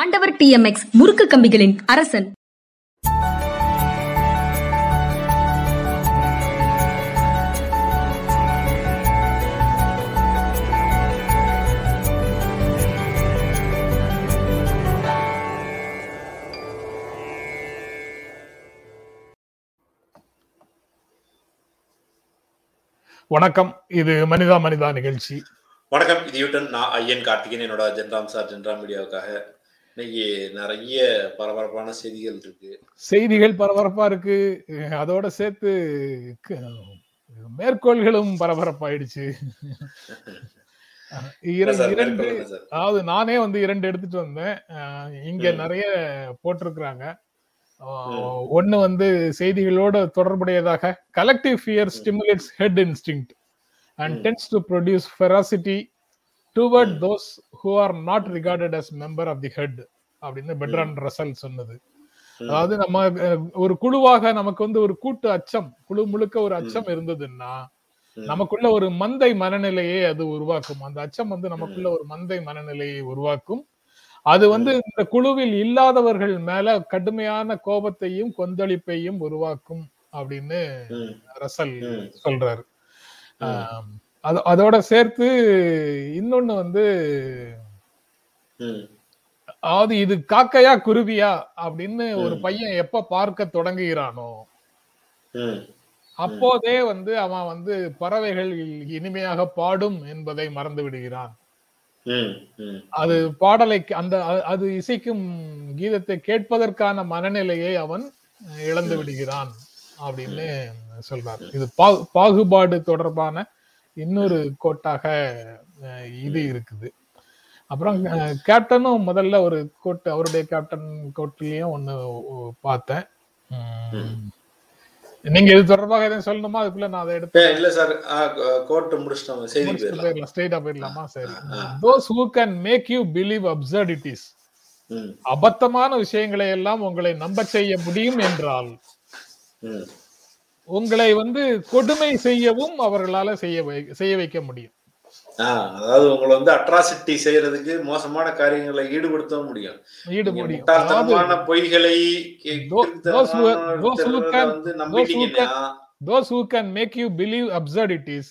ஆண்டவர் D M X முறுக்கு கம்பிகளின் அரசன். வணக்கம். இது மனிதா மனிதா நிகழ்ச்சி. வணக்கம். இது யூட்டன் நான் ஐயன் கார்த்திகேயன். என்னோட ஜென்ராம் சார் ஜென்ராம் மீடியாவுக்காக இன்னைக்கு நிறைய பரபரப்பான செய்திகள் இருக்கு செய்திகள் பரபரப்பா இருக்கு அதோட சேர்த்து மேற்கோள்களும் பரபரப்பாயிடுச்சு இரண்டு அதாவது நானே வந்து இரண்டு எடுத்துட்டு வந்தேன் இங்க. நிறைய போட்டிருக்கிறாங்க. ஒண்ணு வந்து செய்திகளோட தொடர்புடையதாக collective fear. Stimulates herd instinct and. Tends to produce ferocity toward. Those who are not regarded as member of the herd அப்படின்னு பெட்ரான் ரசல் சொன்னது ம். அதாவது நம்ம ஒரு குழுவாக நமக்கு வந்து ஒரு கூட்டு அச்சம் குழு முழுக்க ஒரு அச்சம் இருந்ததுன்னா. நமக்குள்ள ஒரு மந்தை மனநிலையை அது உருவாக்கும் அந்த அச்சம் வந்து நமக்குள்ள ஒரு மந்தை மனநிலையை உருவாக்கும் அது வந்து இந்த குழுவில் இல்லாதவர்கள் மேல கடுமையான கோபத்தையும் கொந்தளிப்பையும் உருவாக்கும் அப்படின்னு. ரசல். சொல்றாரு. ஆம், அது அதோட சேர்த்து இன்னொன்னு வந்து. அதாவது இது காக்கையா குருவியா அப்படின்னு ஒரு. பையன் எப்ப பார்க்க தொடங்குகிறானோ. அப்போதே வந்து அவன் வந்து பறவைகள் இனிமையாக பாடும் என்பதை மறந்து விடுகிறான். அது பாடலை அந்த அது இசைக்கும் கீதத்தை கேட்பதற்கான மனநிலையை அவன் இழந்து. விடுகிறான் அப்படின்னு சொல்றார் இது பாகுபாடு தொடர்பான இன்னொரு கோட்டாக இது இருக்குது. அப்புறம் கேப்டனும் முதல்ல ஒரு கோட் அவருடைய கேப்டன் கோட்லயும் ஒண்ணு பார்த்தேன். நீங்க இது தொடர்பாக எதுவும் சொல்லணுமா? அதுக்குள்ள நான் அதை எடுத்து இல்ல சார். கோர்ட்டு முடிச்சிட்டோம். செய்தி போயிடலாம். ஸ்ட்ரெயிட்டா போயிடலாமா? சரி. Those who can make you believe absurdities. அபத்தமான விஷயங்களை எல்லாம் உங்களை நம்ப செய்ய முடியும் என்றால். உங்களை வந்து கொடுமை செய்யவும் அவர்களால செய்ய செய்ய வைக்க முடியும். அதாவது உங்களை வந்து அட்ராசிட்டி செய்யறதுக்கு மோசமான காரியங்களை ஈடுபடுத்தவும் முடியும். பொய்களை கே- Tho- those who- கிறுக்குத்தனமான those who திருடுறத can- வந்து those who நம்பிட்டீங்கன்னா those who can make you believe absurdities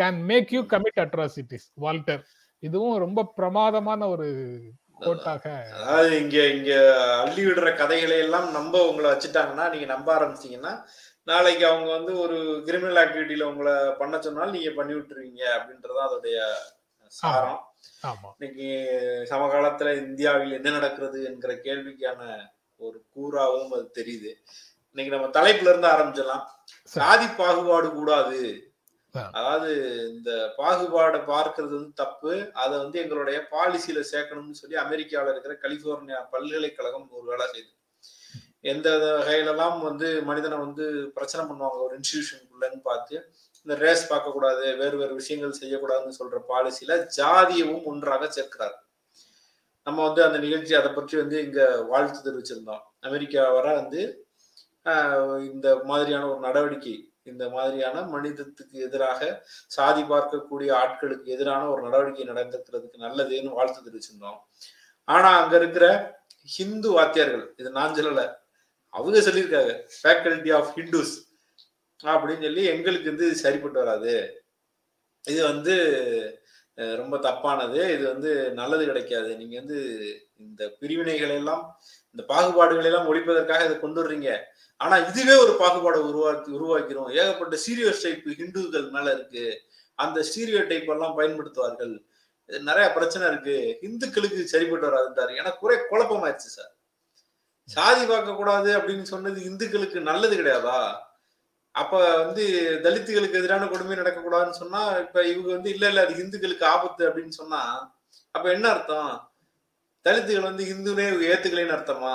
can make you commit atrocities. Voltaire இதுவும் ரொம்ப பிரமாதமான ஒரு கோட்டாக. அதாவது இங்க இங்க அள்ளி விடுற கதைகளை எல்லாம் நம்ப உங்களை வச்சுட்டாங்கன்னா நீங்க நம்ப ஆரம்பிச்சீங்கன்னா நாளைக்கு அவங்க வந்து ஒரு கிரிமினல் ஆக்டிவிட்டியில உங்களை பண்ண சொன்னாலும் நீங்க பண்ணி விட்டுருவீங்க அப்படின்றது அதோடைய சாரம். இன்னைக்கு சமகாலத்துல இந்தியாவில் என்ன நடக்கிறது என்கிற கேள்விக்கான ஒரு கூறாவும் அது தெரியுது. இன்னைக்கு நம்ம தலைப்புல இருந்து ஆரம்பிச்சிடலாம். சாதி பாகுபாடு கூடாது. அதாவது இந்த பாகுபாடை பார்க்கிறது வந்து தப்பு. அதை வந்து எங்களுடைய பாலிசியில சேர்க்கணும்னு சொல்லி அமெரிக்காவில் இருக்கிற கலிபோர்னியா பல்கலைக்கழகம் ஒரு வேலை செய்யுது எந்த வகையிலலாம் வந்து மனிதனை வந்து பிரச்சனை பண்ணுவாங்க ஒரு இன்ஸ்டிடியூஷனுக்குள்ளன்னு பார்த்து இந்த ரேஸ் பார்க்கக்கூடாது வேறு வேறு விஷயங்கள் செய்யக்கூடாதுன்னு சொல்ற பாலிசியில ஜாதியவும் ஒன்றாக சேர்க்கிறார். நம்ம வந்து அந்த நிகழ்ச்சி அதை பற்றி வந்து இங்க வாழ்த்து தெரிவிச்சிருந்தோம். அமெரிக்கா வர வந்து இந்த மாதிரியான ஒரு நடவடிக்கை இந்த மாதிரியான மனிதத்துக்கு எதிராக சாதி பார்க்கக்கூடிய ஆட்களுக்கு எதிரான ஒரு நடவடிக்கை நடந்திருக்கிறதுக்கு நல்லதுன்னு வாழ்த்து தெரிவிச்சிருந்தோம். ஆனா அங்க இருக்கிற ஹிந்து வாத்தியார்கள் இது நான் சொல்லலை அவங்க சொல்லியிருக்காங்க ஃபேக்கல்டி ஆஃப் ஹிந்துஸ் அப்படின்னு சொல்லி எங்களுக்கு வந்து இது சரிப்பட்டு வராது. இது வந்து ரொம்ப தப்பானது. இது வந்து நல்லது கிடைக்காது. நீங்க வந்து இந்த பிரிவினைகளை எல்லாம் இந்த பாகுபாடுகளை எல்லாம் ஒழிப்பதற்காக இதை கொண்டு வர்றீங்க ஆனா இதுவே ஒரு பாகுபாடை உருவாக்கி உருவாக்கிறோம். ஏகப்பட்ட சீரியோ டைப் ஹிந்துக்கள் மேல இருக்கு. அந்த ஸ்டீரியோ டைப் எல்லாம் பயன்படுத்துவார்கள். இது நிறைய பிரச்சனை இருக்கு. இந்துக்களுக்கு சரிப்பட்டு வராதுன்றாரு. எனக்கு குறை குழப்பமாயிருச்சு சார். சாதி பார்க்க கூடாது அப்படின்னு சொன்னது இந்துக்களுக்கு நல்லது கிடையாதா? அப்ப வந்து தலித்துகளுக்கு எதிரான கொடுமை நடக்கக்கூடாதுன்னு சொன்னா இப்ப இவங்க வந்து இல்ல இல்ல அது இந்துக்களுக்கு ஆபத்து அப்படின்னு சொன்னா அப்ப என்ன அர்த்தம்? தலித்துகள் வந்து இந்துனே ஏத்துக்கலைன்னு அர்த்தமா?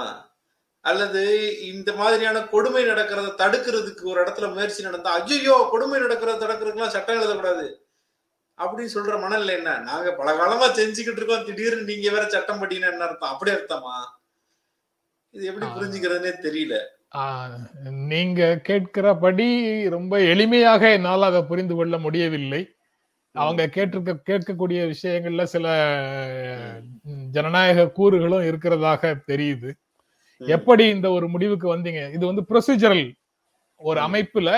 அல்லது இந்த மாதிரியான கொடுமை நடக்கிறத தடுக்கிறதுக்கு ஒரு இடத்துல முயற்சி நடந்தா ஐயோ கொடுமை நடக்கிறத தடுக்கிறதுக்குலாம் சட்டம் எழுதக்கூடாது அப்படின்னு சொல்ற மனநிலை என்ன? நாங்க பல காலமா செஞ்சுக்கிட்டு இருக்கோம். திடீர்னு நீங்க வேற சட்டம் பட்டினா என்ன அர்த்தம்? அப்படி அர்த்தமா? இது எப்படி. புரிஞ்சுக்கிறதுனே தெரியல நீங்க கேட்கிறபடி ரொம்ப எளிமையாக என்னால் அதை புரிந்து கொள்ள முடியவில்லை அவங்க கேட்டிருக்க கேட்கக்கூடிய விஷயங்கள்ல சில ஜனநாயக கூறுகளும் இருக்கிறதாக தெரியுது. எப்படி இந்த ஒரு முடிவுக்கு வந்தீங்க இது வந்து ப்ரொசீஜரல் ஒரு. அமைப்புல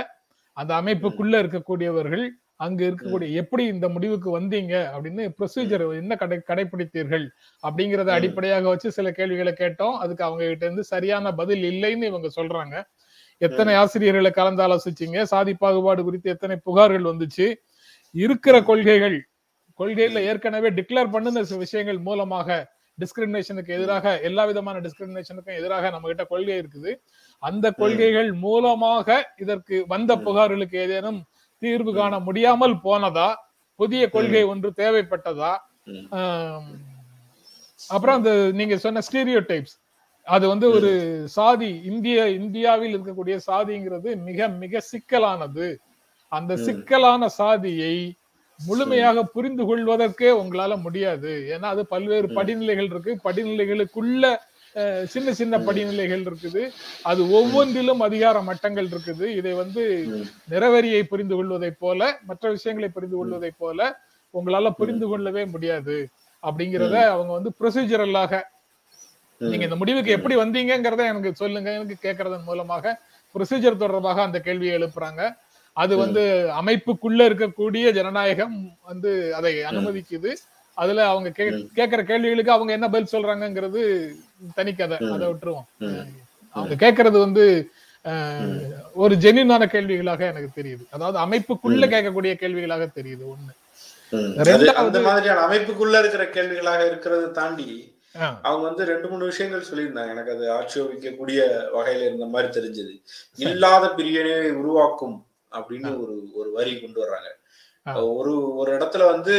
அந்த அமைப்புக்குள்ள இருக்கக்கூடியவர்கள் அங்க இருக்கக்கூடிய எப்படி இந்த முடிவுக்கு வந்தீங்க? அப்படின்னு ப்ரொசீஜர் என்ன கடை கடைபிடித்தீர்கள் அப்படிங்கறத. அடிப்படையாக வச்சு சில கேள்விகளை கேட்டோம். அதுக்கு அவங்க கிட்ட இருந்து சரியான பதில் இல்லைன்னு இவங்க சொல்றாங்க. எத்தனை ஆசிரியர்களை கலந்து ஆலோசிச்சீங்க? சாதி பாகுபாடு குறித்து எத்தனை புகார்கள் வந்துச்சு? இருக்கிற கொள்கைகள் கொள்கையில ஏற்கனவே டிக்ளேர் பண்ணுன விஷயங்கள் மூலமாக டிஸ்கிரிமினேஷனுக்கு எதிராக எல்லா விதமான டிஸ்கிரிமினேஷனுக்கும் எதிராக நம்ம கிட்ட கொள்கை இருக்குது. அந்த கொள்கைகள் மூலமாக இதற்கு வந்த. புகார்களுக்கு ஏதேனும் தீர்வு காண முடியாமல் போனதா? புதிய கொள்கை ஒன்று தேவைப்பட்டதா? அப்புறம் அந்த நீங்க சொன்ன ஸ்டீரியோ டைப்ஸ் அது வந்து ஒரு சாதி இந்திய இந்தியாவில் இருக்கக்கூடிய சாதிங்கிறது மிக மிக சிக்கலானது. அந்த. சிக்கலான சாதியை முழுமையாக புரிந்து கொள்வதற்கே உங்களால முடியாது. ஏன்னா அது பல்வேறு. படிநிலைகள் இருக்கு. படிநிலைகளுக்குள்ள சின்ன சின்ன படிநிலைகள் இருக்குது. அது ஒவ்வொன்றிலும் அதிகார மட்டங்கள் இருக்குது. இதை வந்து நிறவரியை புரிந்து கொள்வதைப் போல மற்ற விஷயங்களை புரிந்து கொள்வதை போல உங்களால புரிந்து கொள்ளவே முடியாது. அப்படிங்கறத அவங்க வந்து ப்ரொசீஜரலாக நீங்க இந்த முடிவுக்கு எப்படி வந்தீங்கிறத எனக்கு சொல்லுங்க. எனக்கு கேட்கறதன் மூலமாக ப்ரொசீஜர் தொடர்பாக அந்த கேள்வியை எழுப்புறாங்க. அது வந்து அமைப்புக்குள்ள இருக்கக்கூடிய ஜனநாயகம் வந்து அதை அனுமதிக்குது. அதுல அவங்க கே- ம். கேட்கிற கேள்விகளுக்கு அவங்க என்ன பதில் சொல்றாங்கங்கிறது தனிக்கதை ம். அதை விட்டுருவோம். அவங்க கேட்கறது வந்து ஒரு ஜென்யூனான கேள்விகளாக எனக்கு தெரியுது. அதாவது அமைப்புக்குள்ள. கேட்கக்கூடிய கேள்விகளாக தெரியுது ஒண்ணு. அந்த மாதிரியான அமைப்புக்குள்ள இருக்கிற கேள்விகளாக இருக்கிறது தாண்டி அவங்க வந்து ரெண்டு மூணு விஷயங்கள் சொல்லியிருந்தாங்க. எனக்கு அது ஆட்சேபிக்கக்கூடிய வகையில இருந்த மாதிரி தெரிஞ்சது. இல்லாத பிரிவினை உருவாக்கும் அப்படின்னு ஒரு ஒரு வரி கொண்டு வர்றாங்க. ஒரு ஒரு இடத்துல வந்து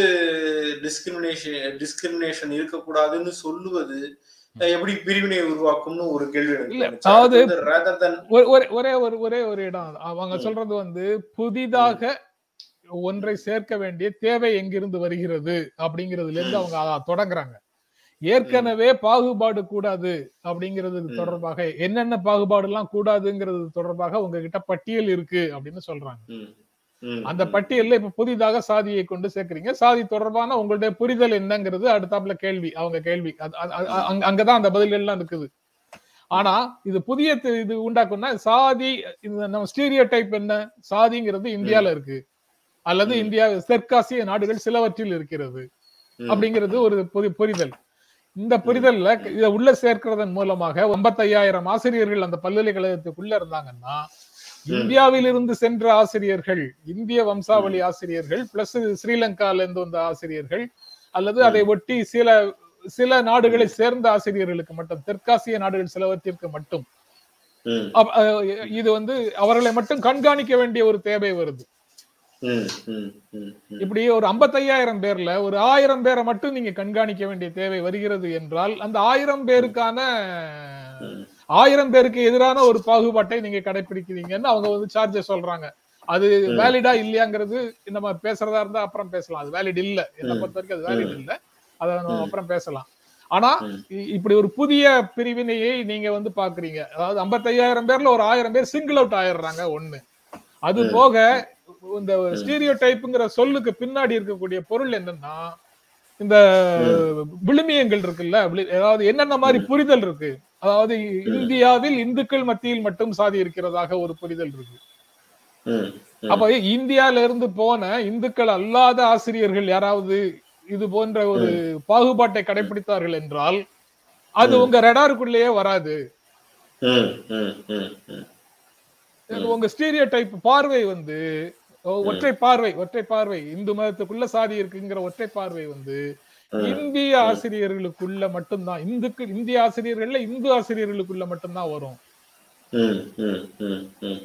டிஸ்கிரிமினேஷன் டிஸ்கிரிமினேஷன் இருக்கக்கூடாதுன்னு சொல்லுவது எப்படி பிரிவினை உருவாக்கும்னு ஒரு கேள்வி. அதாவது- ஒரு- ஒரு- ஒரே ஒரு இடம் அவங்க. சொல்றது வந்து புதிதாக ஒன்றை சேர்க்க வேண்டிய தேவை எங்கிருந்து வருகிறது அப்படிங்கிறதுல இருந்து அவங்க அத தொடங்குறாங்க. ஏற்கனவே பாகுபாடு கூடாது அப்படிங்கிறது. தொடர்பாக என்னென்ன பாகுபாடு எல்லாம் கூடாதுங்கிறது தொடர்பாக உங்ககிட்ட பட்டியல் இருக்கு அப்படின்னு சொல்றாங்க. அந்த பட்டியல்ல இப்ப புதிதாக சாதியை கொண்டு சேர்க்கறீங்க. சாதி தொடர்பான உங்களுடைய புரிதல் என்னங்கிறது அடுத்தாப்புல கேள்வி அவங்க கேள்வி. அங்கதான் அந்த பதில்கள் எல்லாம் இருக்குது. ஆனா இது புதிய இது உண்டாக்கும்னா சாதி நம்ம ஸ்டீரியோ டைப் என்ன? சாதிங்கிறது இந்தியால இருக்கு. அல்லது. இந்தியா தெற்காசிய நாடுகள் சிலவற்றில் இருக்கிறது அப்படிங்கிறது ஒரு புரிதல். இந்த புரிதல்ல இதை உள்ள சேர்க்கிறதன் மூலமாக ஒன்பத்தையாயிரம் ஆசிரியர்கள் அந்த பல்கலைக்கழகத்துக்குள்ள இருந்தாங்கன்னா இந்தியாவிலிருந்து சென்ற ஆசிரியர்கள் இந்திய வம்சாவளி ஆசிரியர்கள் பிளஸ் ஸ்ரீலங்கால இருந்து வந்த ஆசிரியர்கள் அல்லது அதை ஒட்டி சில சில நாடுகளை சேர்ந்த ஆசிரியர்களுக்கு மட்டும் தெற்காசிய நாடுகள் சிலவற்றிற்கு மட்டும். இது வந்து அவர்களை மட்டும் கண்காணிக்க வேண்டிய ஒரு தேவை வருது. இப்படி ஒரு 55000 பேர்ல ஒரு ஆயிரம் பேரை மட்டும் நீங்க கண்காணிக்க வேண்டிய தேவை வருகிறது என்றால் அந்த ஆயிரம் பேருக்கான. ஆயிரம் பேருக்கு எதிரான ஒரு பாகுபாட்டை நீங்க கடைபிடிக்கிறீங்கன்னு அவங்க வந்து சார்ஜ சொல்றாங்க. அது. வேலிடா இல்லையாங்கிறது நம்ம பேசுறதா இருந்தா அப்புறம் பேசலாம். அது வேலிட் இல்ல. என்ன. பொறுத்த வரைக்கும் அது வேலிட் இல்ல. அதை நம்ம. அப்புறம் பேசலாம். ஆனா இப்படி ஒரு புதிய பிரிவினையை நீங்க வந்து பாக்குறீங்க. அதாவது 55000 பேர்ல ஒரு ஆயிரம் பேர் சிங்கிள் அவுட் ஆயிடுறாங்க ஒண்ணு. அது. போக இந்த ஸ்டீரியோ டைப்புங்கிற சொல்லுக்கு பின்னாடி இருக்கக்கூடிய பொருள் என்னன்னா இந்த விழுமியங்கள் இருக்குல்ல அதாவது என்னென்ன மாதிரி புரிதல் இருக்கு? அதாவது இந்தியாவில் இந்துக்கள் மத்தியில் மட்டும் சாதி இருக்கிறதாக ஒரு புரிதல் இருக்கு. அப்ப இந்தியால இருந்து போன இந்துக்கள் அல்லாத ஆசிரியர்கள் யாராவது இது போன்ற ஒரு பாகுபாட்டை கடைபிடித்தார்கள் என்றால் அது உங்க ரெடாருக்குள்ளேயே வராது. உங்க ஸ்டீரியோ டைப் பார்வை வந்து ஒற்றை பார்வை ஒற்றை பார்வை இந்து மதத்துக்குள்ள சாதி இருக்குங்கிற ஒற்றை பார்வை வந்து. இந்திய ஆசிரியர்களுக்குள்ள மட்டும்தான் இந்துக்கு இந்திய ஆசிரியர்கள்ல இந்து ஆசிரியர்களுக்குள்ள மட்டும்தான் வரும் ம், ம், ம், ம்.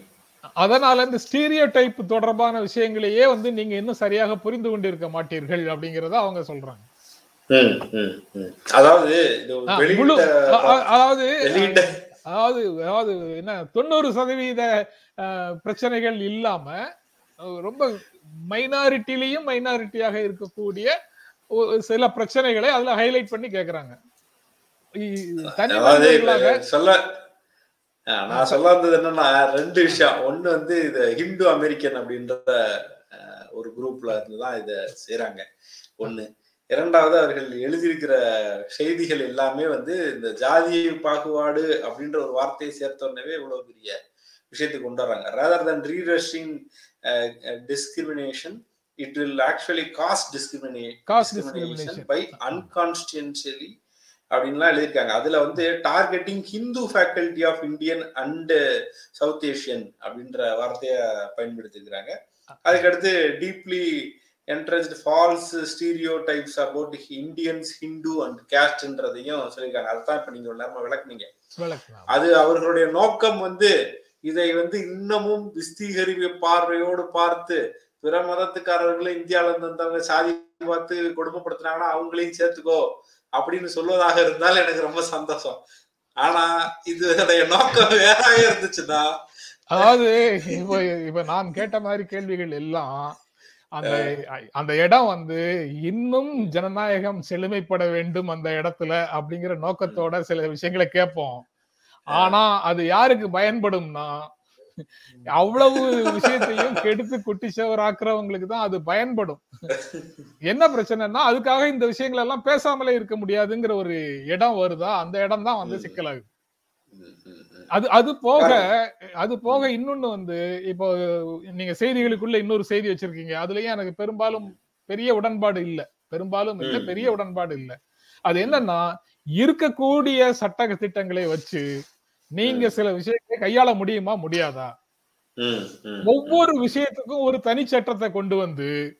அதனால இந்த ஸ்டீரியோ டைப் தொடர்பான விஷயங்களையே வந்து நீங்க இன்னும் சரியாக புரிந்து கொண்டிருக்க மாட்டீர்கள் அப்படிங்கறத அவங்க சொல்றாங்க ம், ம், ம். அதாவது அதாவது அதாவது அதாவது என்ன தொண்ணூறு சதவீத பிரச்சனைகள் இல்லாம ரொம்ப மைனாரிட்டிலையும் மைனாரிட்டியாக இருக்கக்கூடிய சில பிரச்சனைகளை அதுல ஹைலைட் பண்ணி கேக்குறாங்க. சொல்ல நான் சொல்ல வந்தது என்னன்னா ரெண்டு விஷயம். ஒண்ணு வந்து இது ஹிந்து அமெரிக்கன் அப்படின்ற ஒரு குரூப்ல இருந்துதான் இத செய்யறாங்க ஒண்ணு. இரண்டாவது அவர்கள் எழுதியிருக்கிற செய்திகள் எல்லாமே வந்து இந்த ஜாதி பாகுபாடு அப்படின்ற ஒரு வார்த்தையை சேர்த்த உடனே இவ்வளவு பெரிய விஷயத்துக்கு கொண்டு வர்றாங்க. Rather than redressing discrimination it will actually caste discrimination Caste discrimination. By unconstitutionally அப்படின்லாம் எழுதியிருக்காங்க. அதுல வந்து targeting Hindu faculty of Indian and South Asian அப்படின்ற வார்த்தையை பயன்படுத்திருக்கிறாங்க அதுக்கடுத்து deeply entrenched false stereotypes about Indians Hindu and கேஸ்ட்ன்றதையும் சொல்லியிருக்காங்க. அதுதான் இப்ப நீங்க நேரமா விளக்குனீங்க. அது அவர்களுடைய நோக்கம் வந்து இதை வந்து இன்னமும் விஸ்தீகரிப்பு பார்வையோடு பார்த்து பிற மதத்துக்காரர்களை இந்தியால இருந்து வந்தவங்க சாதி பார்த்து கொடுமைப்படுத்துனாங்கன்னா அவங்களையும் சேர்த்துக்கோ அப்படின்னு சொல்வதாக இருந்தால் எனக்கு ரொம்ப சந்தோஷம். ஆனா இதனுடைய நோக்கம் வேறாக இருந்துச்சுன்னா. அதாவது இப்ப இப்ப நான் கேட்ட மாதிரி கேள்விகள் எல்லாம் அந்த அந்த இடம் வந்து இன்னும் ஜனநாயகம் செழுமைப்பட வேண்டும் அந்த இடத்துல அப்படிங்கிற நோக்கத்தோட சில விஷயங்களை கேட்போம். ஆனா அது யாருக்கு பயன்படும்னா அவ்வளவு விஷயத்தையும் கெடுத்து குட்டி ஆக்குறவங்களுக்கு தான் அது பயன்படும். என்ன பிரச்சனைனா அதுக்காக இந்த விஷயங்கள் எல்லாம் பேசாமலே இருக்க முடியாதுங்கிற ஒரு இடம் வருதா? அந்த இடம் தான் வந்து சிக்கலாகுது. அது அது போக அது போக இன்னொன்னு வந்து இப்போ நீங்க செய்திகளுக்குள்ள இன்னொரு செய்தி வச்சிருக்கீங்க. அதுலயும் எனக்கு பெரும்பாலும் பெரிய உடன்பாடு இல்ல. பெரும்பாலும் இல்ல. பெரிய உடன்பாடு இல்ல. அது என்னன்னா இருக்கக்கூடிய சட்ட திட்டங்களை வச்சு நீங்க சில விஷயங்களை கையாள முடியுமா? முடியாதா? ஒவ்வொரு விஷயத்துக்கும் ஒரு தனி சட்டத்தை கொண்டு வந்து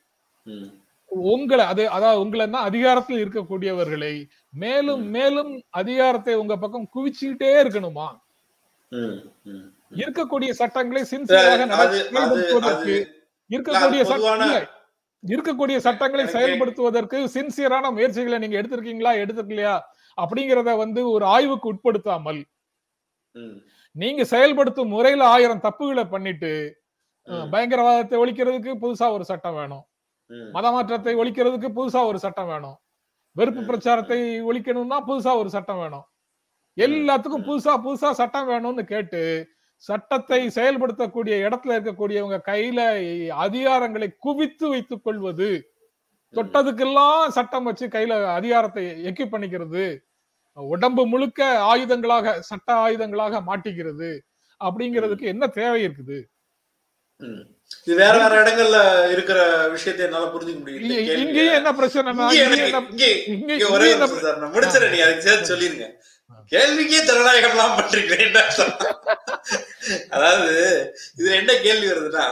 உங்களை அது அதாவது உங்களை அதிகாரத்தில் இருக்கக்கூடியவர்களை மேலும். மேலும் அதிகாரத்தை உங்க பக்கம் குவிச்சுக்கிட்டே இருக்கணுமா. இருக்கக்கூடிய சட்டங்களை சின்சியராக இருக்கக்கூடிய அது பொதுவான- சட்ட- இல்ல. இருக்கக்கூடிய சட்டங்களை செயல்படுத்துவதற்கு சின்சியரான முயற்சிகளை நீங்க எடுத்திருக்கீங்களா? எடுத்துக்கலையா அப்படிங்கறத வந்து ஒரு ஆய்வுக்கு உட்படுத்தாமல் நீங்க செயல்படுத்தும் முறையில ஆயிரம் தப்புகளை பண்ணிட்டு பயங்கரவாதத்தை ஒழிக்கிறதுக்கு புதுசா ஒரு சட்டம் வேணும். மதமாற்றத்தை ஒழிக்கிறதுக்கு புதுசா ஒரு சட்டம் வேணும். வெறுப்பு. பிரச்சாரத்தை ஒழிக்கணும்னா புதுசா ஒரு சட்டம் வேணும். எல்லாத்துக்கும். புதுசா புதுசா சட்டம் வேணும்னு கேட்டு சட்டத்தை செயல்படுத்தக்கூடிய இடத்துல இருக்கக்கூடியவங்க கையில அதிகாரங்களை குவித்து வைத்துக் கொள்வது தொட்டதுக்கெல்லாம் சட்டம் வச்சு கையில அதிகாரத்தை எக்யூப் பண்ணிக்கிறது உடம்பு முழுக்க ஆயுதங்களாக சட்ட ஆயுதங்களாக மாட்டிக்கிறது அப்படிங்கிறதுக்கு என்ன தேவை இருக்குது. இது வேற வேற இடங்கள்ல இருக்கிற விஷயத்தை என்னால புரிஞ்சுக்க முடியல. இங்கேயும் என்ன பிரச்சனைனா இங்க ஒரே நான் முடிச்சிடறேன் நீ அதுக்கு சேர்த்து சொல்லிருங்க. கேள்விக்கே ஜனநாயகம் எல்லாம் பண்றீங்க அதாவது இதுல என்ன கேள்வி வருதுன்னா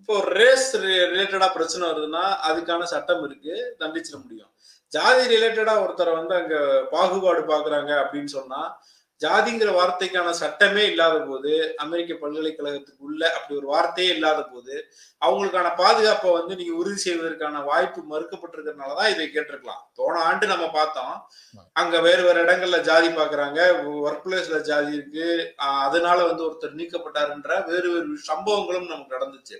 இப்போ ரேஸ் ரிலேட்டடா பிரச்சனை வருதுன்னா அதுக்கான சட்டம் இருக்கு தண்டிச்சிட முடியும். ஜாதி ரிலேட்டடா ஒருத்தரை வந்து அங்க பாகுபாடு பாக்குறாங்க அப்படின்னு சொன்னா ஜாதிங்கிற வார்த்தைக்கான சட்டமே இல்லாத போது அமெரிக்க பல்கலைக்கழகத்துக்கு உள்ள அப்படி ஒரு வார்த்தையே இல்லாத போது அவங்களுக்கான பாதுகாப்பை வந்து நீங்க உறுதி செய்வதற்கான வாய்ப்பு மறுக்கப்பட்டிருக்கிறதுனாலதான் இதை கேட்டிருக்கலாம். போன ஆண்டு நம்ம பார்த்தோம் அங்க வேறு வேறு இடங்கள்ல ஜாதி பாக்குறாங்க ஒர்க் பிளேஸ்ல ஜாதி இருக்கு அதனால வந்து ஒருத்தர் நீக்கப்பட்டாருன்ற வேறு வேறு சம்பவங்களும் நமக்கு நடந்துச்சு.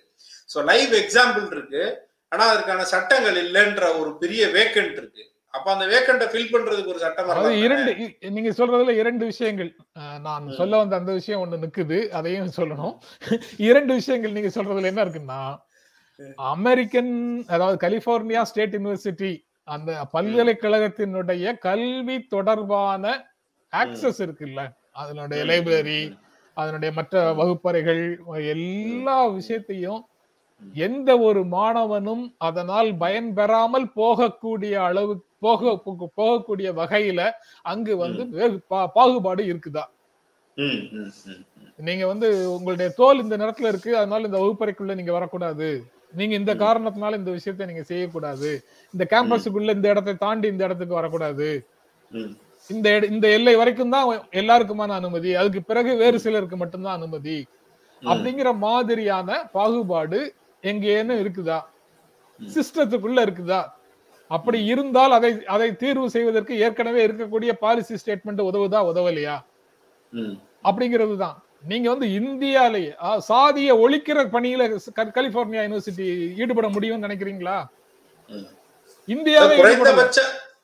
ஸோ லைவ் எக்ஸாம்பிள் இருக்கு. ஆனா அதற்கான சட்டங்கள் இல்லைன்ற ஒரு பெரிய வேக்கண்ட் இருக்கு. அப்ப அந்த வேக்கண்ட ஃபில் பண்றதுக்கு ஒரு சட்டம் இரண்டு நீங்க சொல்றதுல இரண்டு விஷயங்கள். நான். சொல்ல வந்த அந்த விஷயம் ஒண்ணு நிக்குது அதையும் சொல்லணும். இரண்டு விஷயங்கள் நீங்க சொல்றதுல என்ன இருக்குன்னா அமெரிக்கன் அதாவது கலிபோர்னியா ஸ்டேட் யுனிவர்சிட்டி அந்த பல்கலைக்கழகத்தினுடைய கல்வி தொடர்பான ஆக்சஸ் இருக்குல்ல. அதனுடைய லைப்ரரி அதனுடைய மற்ற வகுப்பறைகள் எல்லா விஷயத்தையும் எந்த ஒரு மாணவனும் அதனால் பயன்பெறாமல் போகக்கூடிய அளவு போக போக- போகக்கூடிய வகையில அங்கு வந்து பாகுபாடு இருக்குதா. நீங்க வந்து உங்களுடைய தோல் இந்த நேரத்துல இருக்கு அதனால இந்த வகுப்பறைக்குள்ள நீங்க வரக்கூடாது. நீங்க இந்த. காரணத்தினால இந்த விஷயத்தை நீங்க செய்யக்கூடாது. இந்த கேம்பஸுக்குள்ள இந்த இடத்தை தாண்டி இந்த இடத்துக்கு வரக்கூடாது. இந்த இந்த எல்லை வரைக்கும் தான் எல்லாருக்குமான அனுமதி. அதுக்கு பிறகு வேறு சிலருக்கு மட்டும்தான் அனுமதி. அப்படிங்கிற மாதிரியான பாகுபாடு எங்கேன்னு இருக்குதா. சிஸ்டத்துக்குள்ள இருக்குதா? அப்படி இருந்தால் அதை அதை தீர்வு செய்வதற்கு ஏற்கனவே இருக்கக்கூடிய பாலிசி ஸ்டேட்மெண்ட் உதவுதா உதவலையா. அப்படிங்கிறது தான் நீங்க வந்து இந்தியாலேயே சாதிய ஒழிக்கிற பணியில கலிபோர்னியா யூனிவர்சிட்டி ஈடுபட முடியும்னு நினைக்கிறீங்களா. இந்தியாவே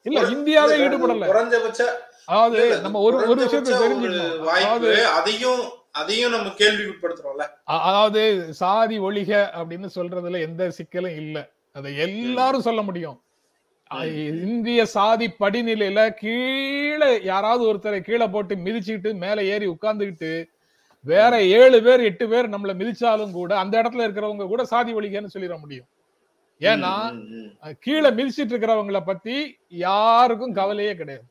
இல்ல இந்தியாவே ஈடுபடல. குறைஞ்சபட்ச அதாவது நம்ம ஒரு ஒரு விஷயத்தை தெரிஞ்சுக்கணும். அதையும் அதையும் நம்ம கேள்விக்குட்படுத்துறோம்ல. அ- அதாவது சாதி ஒழிக அப்படின்னு சொல்றதுல எந்த சிக்கலும் இல்ல. அதை எல்லாரும் சொல்ல முடியும். இந்திய சாதி படிநிலையில கீழே யாராவது ஒருத்தரை கீழே போட்டு மிதிச்சுக்கிட்டு மேல ஏறி உட்கார்ந்துகிட்டு வேற ஏழு பேர் எட்டு பேர் நம்மள மிதிச்சாலும் கூட அந்த இடத்துல இருக்கிறவங்க கூட சாதி ஒழிகன்னு சொல்லிட முடியும். ஏன்னா கீழே மிதிச்சிட்டு இருக்கிறவங்கள பத்தி யாருக்கும் கவலையே கிடையாது.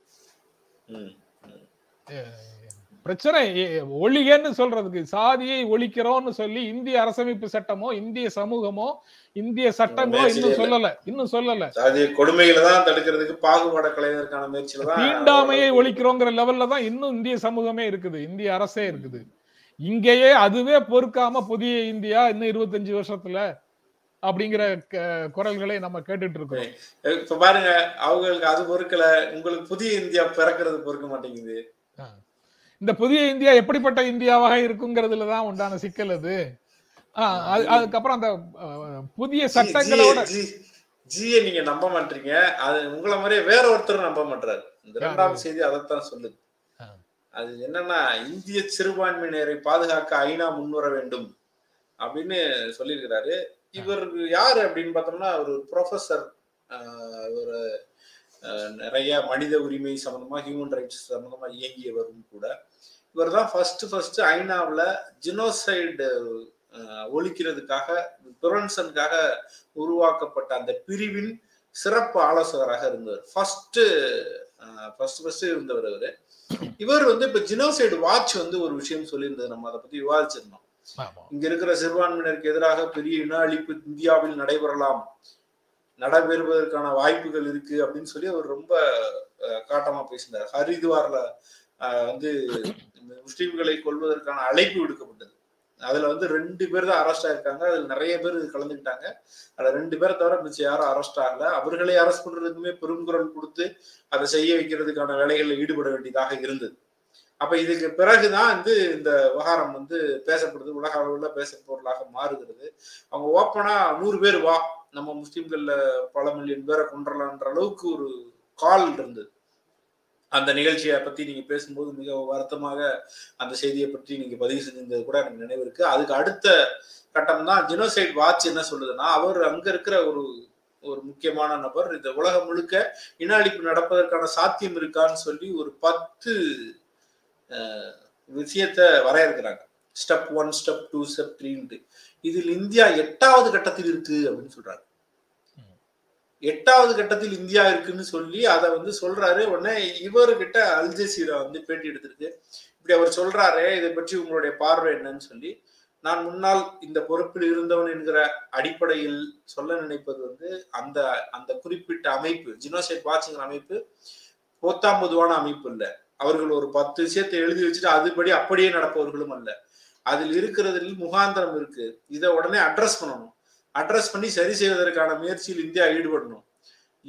பிரச்சனை. ஒழிகன்னு சொல்றதுக்கு சாதியை ஒழிக்கிறோம்னு சொல்லி இந்திய அரசமைப்பு சட்டமோ இந்திய சமூகமோ இந்திய சட்டங்களோ இன்னும். சொல்லல. இன்னும் சொல்லல. கொடுமைகளை தான் தடுக்கிறதுக்கு பாகுபாட கலைவதற்கான முயற்சியில தீண்டாமையை ஒழிக்கிறோங்கிற லெவல்ல தான் இன்னும் இந்திய சமூகமே இருக்குது. இந்திய அரசே இருக்குது. இங்கேயே அதுவே பொறுக்காம புதிய இந்தியா இன்னும் இருபத்தஞ்சு வருஷத்துல அப்படிங்கிற குரல்களை நம்ம கேட்டுட்டு இருக்கோம் இப்ப பாருங்க அவங்களுக்கு அது பொறுக்கல. உங்களுக்கு புதிய இந்தியா பிறக்கிறது பொறுக்க மாட்டேங்குது. இந்த புதிய இந்தியா எப்படிப்பட்ட இந்தியாவாக இருக்குங்கிறதுல தான் உண்டான சிக்கல் அது. அதுக்கப்புறம் அந்த புதிய சட்டங்களோட ஜியை நீங்க நம்ப மாட்டீங்க. அது உங்களை மாதிரியே வேற ஒருத்தர் நம்ப மாட்டாரு. இந்த இரண்டாம் செய்தி அதைத்தான் சொல்லுது. அது என்னன்னா இந்திய சிறுபான்மையினரை பாதுகாக்க ஐநா முன்வர வேண்டும் அப்படின்னு சொல்லியிருக்கிறாரு. இவர் யாரு அப்படின்னு பார்த்தோம்னா ஒரு ப்ரொஃபஸர் ஒரு நிறைய மனித உரிமை சம்பந்தமா ஹியூமன் ரைட்ஸ் சம்பந்தமா இயங்கியவரும் கூட. இவர் தான் ஃபர்ஸ்ட் ஃபர்ஸ்ட் ஐநாவில் ஜினோசைடு ஒழிக்கிறதுக்காக பிரிவென்ஷனுக்காக உருவாக்கப்பட்ட அந்த பிரிவின் சிறப்பு ஆலோசகராக இருந்தவர். ஃபர்ஸ்ட் ஃபர்ஸ்ட் ஃபர்ஸ்ட் இருந்தவர் அவரு. இவர் வந்து இப்ப ஜினோசைடு வாட்ச் வந்து ஒரு விஷயம் சொல்லியிருந்தது. நம்ம அதை பத்தி விவாதிச்சிருந்தோம். இங்க இருக்கிற சிறுபான்மையினருக்கு எதிராக பெரிய இன அழிப்பு இந்தியாவில் நடைபெறலாம். நடைபெறுவதற்கான வாய்ப்புகள் இருக்கு அப்படின்னு சொல்லி அவர் ரொம்ப அஹ், காட்டமா பேசினார். ஹரித்வார்ல அஹ், வந்து முஸ்லீம்களை கொள்வதற்கான அழைப்பு விடுக்கப்பட்டது. அதுல வந்து ரெண்டு பேர் தான் அரெஸ்ட் ஆயிருக்காங்க. அதுல நிறைய பேர் கலந்துக்கிட்டாங்க. அதுல ரெண்டு பேரை தவிர மிச்சம் யாரும் அரெஸ்ட் ஆகல. அவர்களை அரெஸ்ட் பண்றதுக்குமே பெருங்குரல் கொடுத்து அதை செய்ய வைக்கிறதுக்கான வேலைகளில் ஈடுபட வேண்டியதாக இருந்தது. அப்ப இதுக்கு பிறகுதான் வந்து இந்த விவகாரம் வந்து பேசப்படுது. உலக அளவுல பேச பொருளாக மாறுகிறது. அவங்க ஓப்பனா நூறு பேர் வா நம்ம முஸ்லீம்கள்ல பல மில்லியன் பேரை கொண்டுறலான்ற அளவுக்கு ஒரு கால் இருந்தது. அந்த நிகழ்ச்சியை பத்தி நீங்க பேசும்போது மிக வருத்தமாக அந்த செய்தியை பற்றி நீங்க பதிவு செஞ்சிருந்தது கூட எனக்கு நினைவு இருக்கு. அதுக்கு அடுத்த கட்டம் தான் ஜினோசைட் வாட்ச் என்ன சொல்லுதுன்னா அவர் அங்க இருக்கிற ஒரு ஒரு முக்கியமான நபர் இந்த உலகம் முழுக்க இன அழிப்பு நடப்பதற்கான சாத்தியம் இருக்கான்னு சொல்லி ஒரு பத்து விஷயத்த வரையறுக்கிறாங்க. Step one step two step த்ரீன்ட்டு இதில் இந்தியா எட்டாவது கட்டத்தில் இருக்கு அப்படின்னு சொல்றாரு. எட்டாவது கட்டத்தில் இந்தியா இருக்குன்னு சொல்லி அதை வந்து சொல்றாரு. உடனே இவர்கிட்ட அல்ஜசீரா வந்து பேட்டி எடுத்திருக்கு. இப்படி அவர் சொல்றாரு இதை பற்றி உங்களுடைய பார்வை என்னன்னு சொல்லி. நான் முன்னால் இந்த பொறுப்பில் இருந்தவன் என்கிற அடிப்படையில் சொல்ல நினைப்பது வந்து அந்த அந்த குறிப்பிட்ட அமைப்பு ஜினோசைட் வாட்சிங் அமைப்பு போத்தாம் பொதுவான அமைப்பு இல்லை அவர்கள் ஒரு பத்து விஷயத்தை எழுதி வச்சுட்டு அதுபடி அப்படியே நடப்பவர்களும் அல்ல. அதில் இருக்கிறதில் முகாந்திரம் இருக்கு. இதை உடனே அட்ரஸ் பண்ணணும். அட்ரஸ் பண்ணி சரி செய்வதற்கான முயற்சியில் இந்தியா ஈடுபடணும்.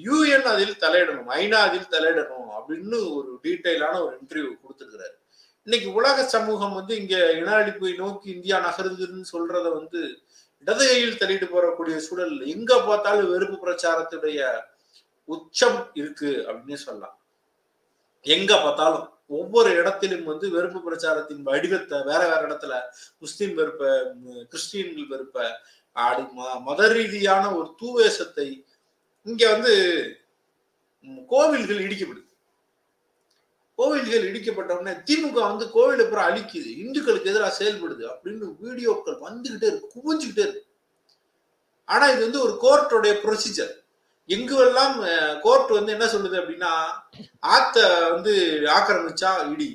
யூஎன் அதில் தலையிடணும். ஐநா அதில் தலையிடணும் அப்படின்னு ஒரு டீட்டெயிலான ஒரு இன்டர்வியூ கொடுத்துருக்கிறாரு. இன்னைக்கு உலக சமூகம் வந்து இங்க இன அழிப்பை நோக்கி இந்தியா நகருதுன்னு சொல்றத வந்து இடது கையில் தள்ளிட்டு போறக்கூடிய சூழல் எங்க பார்த்தாலும் வெறுப்பு பிரச்சாரத்துடைய உச்சம் இருக்கு அப்படின்னு சொல்லலாம். எங்க பார்த்தாலும். ஒவ்வொரு இடத்திலும் வந்து வெறுப்பு பிரச்சாரத்தின் வடிவத்தை வேற வேற இடத்துல முஸ்லீம் வெறுப்ப கிறிஸ்டியன்கள் வெறுப்ப ஆடி ம- மத ரீதியான ஒரு தூவேசத்தை இங்க வந்து கோவில்கள் இடிக்கப்படுது. கோவில்கள் இடிக்கப்பட்ட உடனே திமுக வந்து கோவில் அப்புறம் அழிக்குது. இந்துக்களுக்கு எதிராக செயல்படுது அப்படின்னு வீடியோக்கள் வந்துகிட்டே இருக்கு குவிஞ்சுக்கிட்டே இருக்கு. ஆனா இது வந்து ஒரு கோர்ட்டோடைய ப்ரொசீஜர் எங்குவெல்லாம் கோர்ட் வந்து என்ன சொல்லுது அப்படின்னா ஆத்த வந்து ஆக்கிரமிச்சா இடி.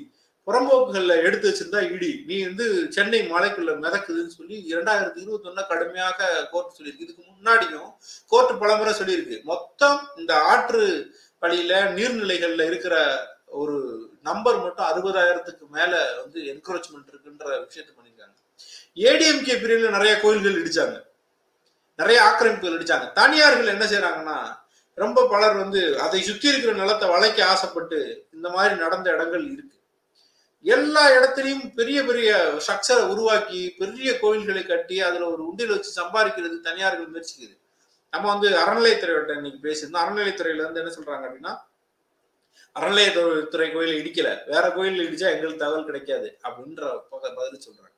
புறம்போக்குகள்ல எடுத்து வச்சிருந்தா இடி. நீ வந்து சென்னை மலைக்குள்ள மிதக்குதுன்னு சொல்லி இரண்டாயிரத்தி இருபத்தி ஒண்ணு கடுமையாக கோர்ட் சொல்லியிருக்கு. இதுக்கு முன்னாடியும் கோர்ட் பலமுறை சொல்லியிருக்கு. மொத்தம் இந்த ஆற்று வழியில நீர்நிலைகள்ல இருக்கிற ஒரு நம்பர் மட்டும் அறுபதாயிரத்துக்கு மேல வந்து என்கரேஜ்மெண்ட் இருக்குன்ற விஷயத்த பண்ணிருக்காங்க ஏடிஎம்கே பிரிவில் நிறைய கோயில்கள் இடிச்சாங்க. நிறைய ஆக்கிரமிப்புகள் அடிச்சாங்க. தனியார்கள் என்ன செய்யறாங்கன்னா ரொம்ப பலர் வந்து அதை சுத்தி இருக்கிற நிலத்தை வளைக்க ஆசைப்பட்டு இந்த மாதிரி நடந்த இடங்கள் இருக்கு. எல்லா இடத்துலையும் பெரிய பெரிய ஸ்ட்ரக்சரை உருவாக்கி பெரிய கோயில்களை கட்டி அதுல ஒரு உண்டியல் வச்சு சம்பாதிக்கிறது தனியார்கள் முயற்சிக்குது. நம்ம வந்து அறநிலையத்துறையிட்ட இன்னைக்கு பேசியிருந்தோம். அறநிலையத்துறையில இருந்து என்ன சொல்றாங்க அப்படின்னா அறநிலையத்துறை கோயில இடிக்கல. வேற கோயில் இடிச்சா எங்களுக்கு தகவல் கிடைக்காது அப்படின்ற பதில் சொல்றாங்க.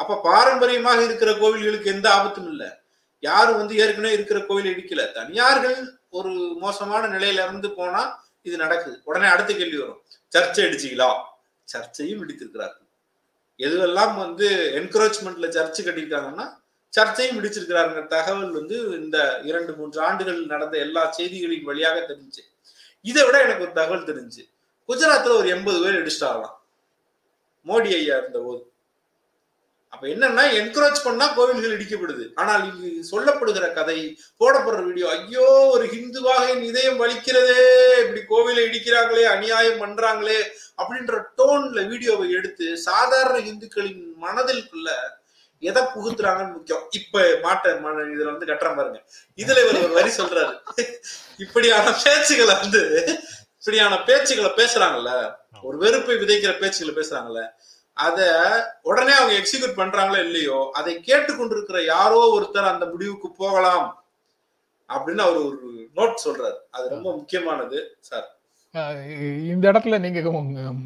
அப்ப பாரம்பரியமாக இருக்கிற கோவில்களுக்கு எந்த ஆபத்தும் இல்லை. யாரும் வந்து ஏற்கனவே இருக்கிற கோயில் இடிக்கல. தனியார்கள் ஒரு மோசமான நிலையில இருந்து போனா இது நடக்குது. உடனே அடுத்த கேள்வி வரும். சர்ச்சை அடிச்சிக்கலாம் சர்ச்சையும் இடித்திருக்கிறார்கள். எதுவெல்லாம் வந்து என்கரேஜ்மெண்ட்ல சர்ச்சு கட்டியிருக்காங்கன்னா சர்ச்சையும் இடிச்சிருக்கிறாருங்க தகவல் வந்து இந்த இரண்டு மூன்று ஆண்டுகள் நடந்த எல்லா செய்திகளின் வழியாக தெரிஞ்சு. இதை விட எனக்கு ஒரு தகவல் தெரிஞ்சு குஜராத்ல ஒரு எண்பது பேர் இடிச்சிட்டாங்களாம். மோடி ஐயா இருந்த போது அப்ப என்னன்னா என்கரேஜ் பண்ணா கோவில்கள் இடிக்கப்படுது. ஆனால் இங்கு சொல்லப்படுகிற கதை போடப்படுற வீடியோ ஐயோ ஒரு ஹிந்துவாக என் இதயம் வலிக்கிறதே இப்படி கோவிலை இடிக்கிறாங்களே அநியாயம் பண்றாங்களே அப்படின்ற டோன்ல வீடியோவை எடுத்து சாதாரண இந்துக்களின் மனதிற்குள்ள எதை புகுத்துறாங்கன்னு முக்கியம். இப்ப மாட்ட இதுல வந்து கட்டுறேன் பாருங்க. இதுல இவர் ஒரு வரி சொல்றாரு. இப்படியான பேச்சுகளை வந்து இப்படியான பேச்சுகளை பேசுறாங்கல்ல ஒரு வெறுப்பை விதைக்கிற பேச்சுகளை பேசுறாங்கல்ல அத உடனே அவங்க எக்ஸிக்யூட் பண்றாங்களோ இல்லையோ அதை கேட்டுக்கொண்டிருக்கிற யாரோ ஒருத்தர் அந்த முடிவுக்கு போகலாம் அப்படின்னு அவர் ஒரு நோட் சொல்றாரு அது ரொம்ப முக்கியமானது சார் இந்த இடத்துல நீங்க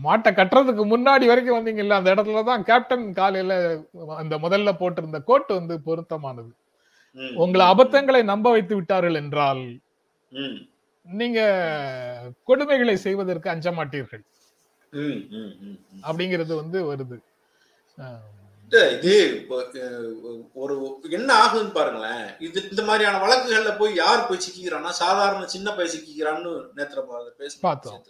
மாட்டை கட்டுறதுக்கு முன்னாடி வரைக்கும் வந்தீங்கல்ல அந்த இடத்துல தான் கேப்டன் காலையில அந்த முதல்ல போட்டிருந்த கோட் வந்து பொருத்தமானது. உங்களை அபத்தங்களை நம்ப வைத்து விட்டார்கள் என்றால். நீங்க கொடுமைகளை செய்வதற்கு அஞ்ச மாட்டீர்கள். அப்படிங்கிறது வந்து வருது. இது ஒரு என்ன ஆகுதுன்னு பாருங்களேன். இது இந்த மாதிரியான வழக்குகள்ல போய் யார் போய் சிக்கிக்கிறான்னா சாதாரண சின்ன பையன் சிக்கிக்கிறான்னு நேத்திர பேச பார்த்தோம்.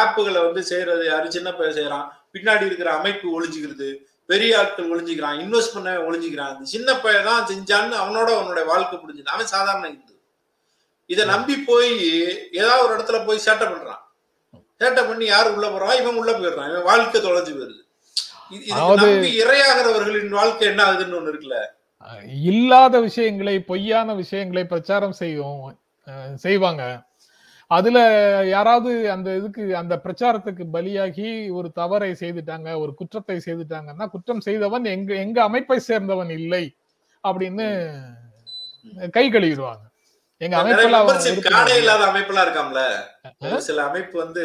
ஆப்புகளை வந்து செய்யறது யாரு? சின்ன பையன் செய்யறான். பின்னாடி இருக்கிற அமைப்பு ஒளிஞ்சுக்கிறது. பெரிய ஆட்கள் ஒளிஞ்சுக்கிறான். இன்வெஸ்ட் பண்ண ஒளிஞ்சுக்கிறான். சின்ன பையன் தான் செஞ்சான்னு அவனோட அவனோட வாழ்க்கை முடிஞ்சது அவன் சாதாரண இந்து. இதை நம்பி போய் ஏதாவது ஒரு இடத்துல போய் சேட்டை பண்றான். சேட்டை பண்ணி யாரு உள்ள போறான் இவன் உள்ள போயிடுறான். இவன் வாழ்க்கை தொலைஞ்சு போயிருது இது- இரையாகிறவர்களின் வாழ்க்கை என்ன ஆகுதுன்னு ஒண்ணு இருக்குல்ல? இல்லாத விஷயங்களை பொய்யான விஷயங்களை பிரச்சாரம் செய்வோம் செய்வாங்க. அதுல யாராவது அந்த இதுக்கு அந்த பிரச்சாரத்துக்கு பலியாகி ஒரு தவறை செய்துட்டாங்க ஒரு குற்றத்தை செய்துட்டாங்கன்னா குற்றம் செய்தவன் எங்க எங்க அமைப்பை சேர்ந்தவன் இல்லை அப்படின்னு கை கழுவிடுவாங்க. எங்க அமைப்புல கார்டே இல்லை. இல்லாத அமைப்பெல்லாம் இருக்காம்ல? சில அமைப்பு வந்து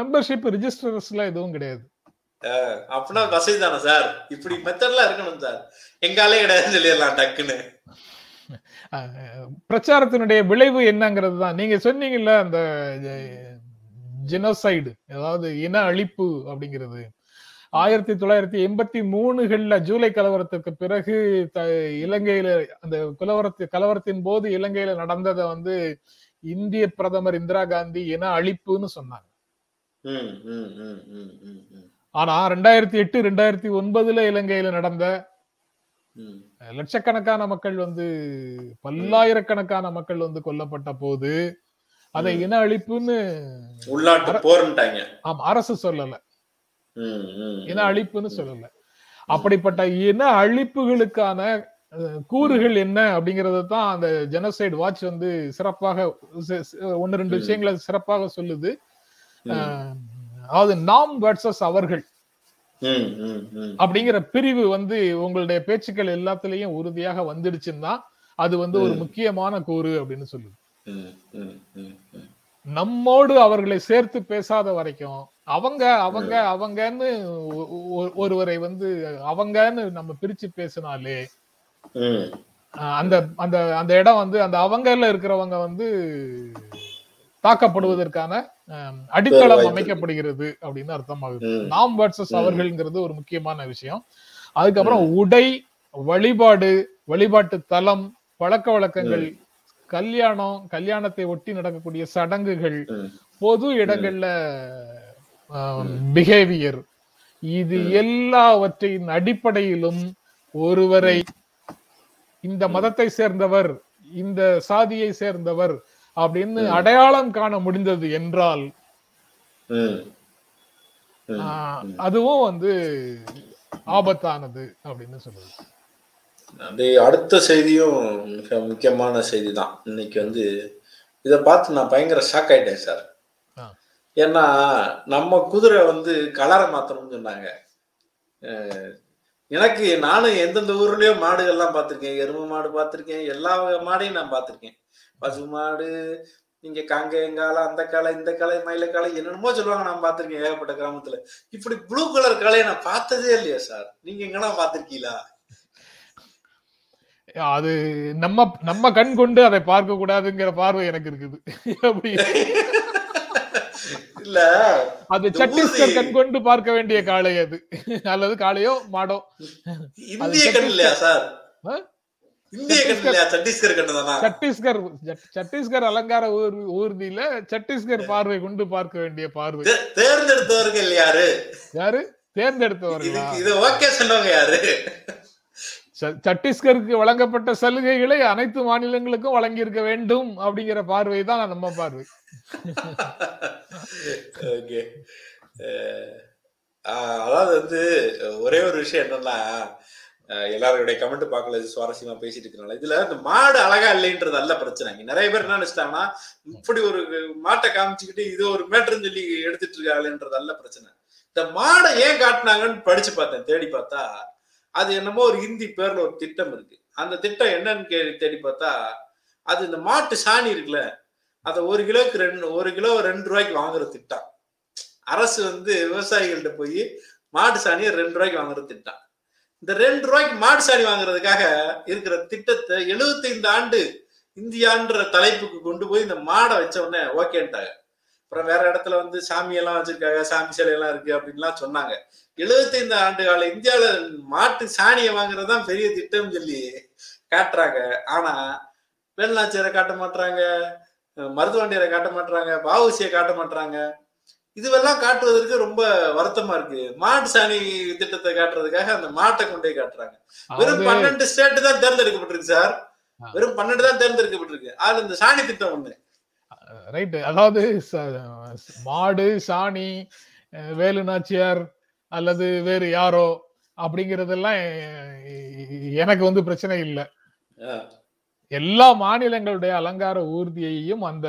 மெம்பர்ஷிப் ரிஜிஸ்டர்ஸ்ல எதுவும் கிடையாது. அப்படின்னா வசதி தானே சார்? இப்படி மெத்தட்லாம் இருக்கணும் சார். எங்காலே சொல்லிடலாம் டக்குன்னு. பிரச்சாரத்தினுடைய விளைவு என்னங்கிறது தான். நீங்க சொன்னீங்கல்ல அந்த ஜெனோசைடு அதாவது இன அழிப்பு அப்படிங்கிறது. ஆயிரத்தி தொள்ளாயிரத்தி எண்பத்தி மூணுகள்ல ஜூலை கலவரத்துக்கு பிறகு இலங்கையில அந்த கலவரத்து கலவரத்தின் போது இலங்கையில நடந்ததை வந்து இந்திய பிரதமர் இந்திரா காந்தி இன அழிப்புன்னு சொன்னாங்க. ஆனா ரெண்டாயிரத்தி எட்டு ரெண்டாயிரத்தி ஒன்பதுல இலங்கையில நடந்த. லட்சக்கணக்கான மக்கள் வந்து பல்லாயிரக்கணக்கான மக்கள் வந்து கொல்லப்பட்ட போது அதை இன அழிப்புன்னு ஆமா அரசு சொல்லல. இன அழிப்புன்னு சொல்லல அப்படிப்பட்ட இன அழிப்புகளுக்கான கூறுகள் என்ன அப்படிங்கறது தான் அந்த ஜெனசைடு வாட்ச் வந்து சிறப்பாக ஒன்னு ரெண்டு. விஷயங்களை சிறப்பாக சொல்லுது அதாவது நாம் வர்சஸ் அவர்கள். அப்படிங்கிற பிரிவு வந்து உங்களுடைய பேச்சுக்கள் எல்லாத்துலயும் உறுதியாக வந்துடுச்சுன்னா அது வந்து ஒரு. முக்கியமான கூறு அப்படின்னு சொல்லுது. நம்மோடு அவர்களை சேர்த்து பேசாத வரைக்கும் அவங்க அவங்க அவங்கன்னு ஒருவரை வந்து அவங்கன்னு நம்ம பிரிச்சு பேசினாலே அந்த அந்த அந்த இடம் வந்து அந்த அவங்கல இருக்கிறவங்க வந்து தாக்கப்படுவதற்கான அடித்தளம் அமைக்கப்படுகிறது அப்படின்னு அர்த்தமாகுது. நாம் வர்சஸ். அவர்கள்ங்கிறது ஒரு முக்கியமான விஷயம். அதுக்கப்புறம் உடை வழிபாடு வழிபாட்டு தலம் பழக்க வழக்கங்கள் கல்யாணம் கல்யாணத்தை ஒட்டி நடக்கக்கூடிய சடங்குகள். பொது இடங்கள்ல பிஹேவியர் இது எல்லாவற்றின் அடிப்படையிலும் ஒருவரை இந்த மதத்தை சேர்ந்தவர் இந்த சாதியை சேர்ந்தவர் அப்படின்னு அடையாளம் காண முடிந்தது என்றால் அதுவும் வந்து ஆபத்தானது அப்படின்னு சொல்லுது அது அடுத்த செய்தியும் மிக முக்கியமான செய்தி தான் இன்னைக்கு வந்து இதை பார்த்து நான் பயங்கர ஷாக் ஆயிட்டேன் சார். ஏன்னா நம்ம குதிரை வந்து கலரை மாத்தணும்னு சொன்னாங்க. எனக்கு நானும் எந்தெந்த ஊர்லயோ மாடுகள்லாம் பார்த்துருக்கேன். எருமை மாடு பார்த்துருக்கேன். எல்லா மாடையும் நான் பார்த்துருக்கேன். பசு மாடு இங்க காங்கேயங்காலம் அந்த காலை இந்த காலை மயிலக்காலை என்னென்னமோ சொல்லுவாங்க நான் பார்த்துருக்கேன் ஏகப்பட்ட கிராமத்துல. இப்படி ப்ளூ கலர் காலையை நான் பார்த்ததே இல்லையா சார் நீங்க எங்கன்னா பார்த்துருக்கீங்களா? அது நம்ம நம்ம கண் கொண்டு அதை பார்க்க கூடாதுங்கிற பார்வை எனக்கு இருக்குது. எப்படி இல்ல. அது ஊர்தி- கண் கொண்டு பார்க்க வேண்டிய காளை அது. அல்லது காளையோ மாடோ. இந்திய கண் இல்லையா சார்? சத்- சத்தீஸ்கர் அலங்கார ஊர் ஊர்தியில சத்தீஸ்கர் பார்வை கொண்டு பார்க்க வேண்டிய பார்வை. தேர்ந்தெடுத்தவர்கள் யாரு? யாரு? தேர்ந்தெடுத்தவர்களா? இது ஓகே சொன்னவங்க யாரு? சத்தீஸ்கருக்கு வழங்கப்பட்ட சலுகைகளை அனைத்து மாநிலங்களுக்கும் வழங்கியிருக்க வேண்டும் அப்படிங்கிற பார்வை தான் நம்ம பார்வை. ஓகே. அதாவது வந்து ஒரே ஒரு விஷயம் என்னன்னா எல்லாருடைய கமெண்ட் பார்க்கல இது சுவாரஸ்யமா பேசிட்டு இருக்கனால இதுல இந்த மாடு அழகா இல்லைன்றது அல்ல பிரச்சனை. நிறைய பேர் என்ன நினைச்சிட்டாங்கன்னா இப்படி ஒரு மாட்டை காமிச்சுக்கிட்டு இது ஒரு மேட்டர்னு சொல்லி எடுத்துட்டு இருக்காங்களேன்றது அல்ல பிரச்சனை. இந்த மாடை ஏன் காட்டினாங்கன்னு படிச்சு பார்த்தேன் தேடி பார்த்தா அது என்னமோ ஒரு ஹிந்தி பேர்ல ஒரு திட்டம் இருக்கு. அந்த திட்டம் என்னன்னு கேள்வி தேடி பார்த்தா அது இந்த மாட்டு சாணி இருக்குல்ல அதை ஒரு கிலோக்கு ரெண்டு ஒரு கிலோ ரெண்டு ரூபாய்க்கு வாங்குற திட்டம். அரசு வந்து விவசாயிகள்கிட்ட போய் மாட்டு சாணியை ரெண்டு ரூபாய்க்கு வாங்குற திட்டம். இந்த ரெண்டு ரூபாய்க்கு மாட்டு சாணி வாங்குறதுக்காக இருக்கிற திட்டத்தை 75 ஆண்டு இந்தியான்ற தலைப்புக்கு கொண்டு போய் இந்த மாடை வச்ச உடனே ஓகேன்ட்டாங்க. அப்புறம் வேற இடத்துல வந்து சாமி எல்லாம் வச்சிருக்காங்க சாமி சிலை எல்லாம் இருக்கு அப்படின்லாம் சொன்னாங்க. 75 ஆண்டு கால இந்தியால மாட்டு சாணியை வாங்குறது தான் பெரிய திட்டம் சொல்லி காட்டுறாங்க. ஆனா வேலுநாச்சியரை காட்ட மாட்டாங்க மருதுவண்டியரை காட்ட மாட்டாங்க பாவுசியை காட்ட மாட்டாங்க இதுவெல்லாம் காட்டுவதற்கு ரொம்ப வருத்தமா இருக்கு. மாட்டு சாணி திட்டத்தை காட்டுறதுக்காக அந்த மாட்டை கொண்டே காட்டுறாங்க. வெறும் பன்னெண்டு ஸ்டேட் தான் தேர்ந்தெடுக்கப்பட்டிருக்கு சார். வெறும் பன்னெண்டு தான் தேர்ந்தெடுக்கப்பட்டிருக்கு. அதுல இந்த சாணி திட்டம் ஒண்ணு. ரைட் அதாவது மாடு சாணி வேலு நாச்சியார் அல்லது வேறு யாரோ அப்படிங்கறதெல்லாம் எனக்கு வந்து பிரச்சனை இல்லை. எல்லா மாநிலங்களுடைய அலங்கார ஊர்தியையும் அந்த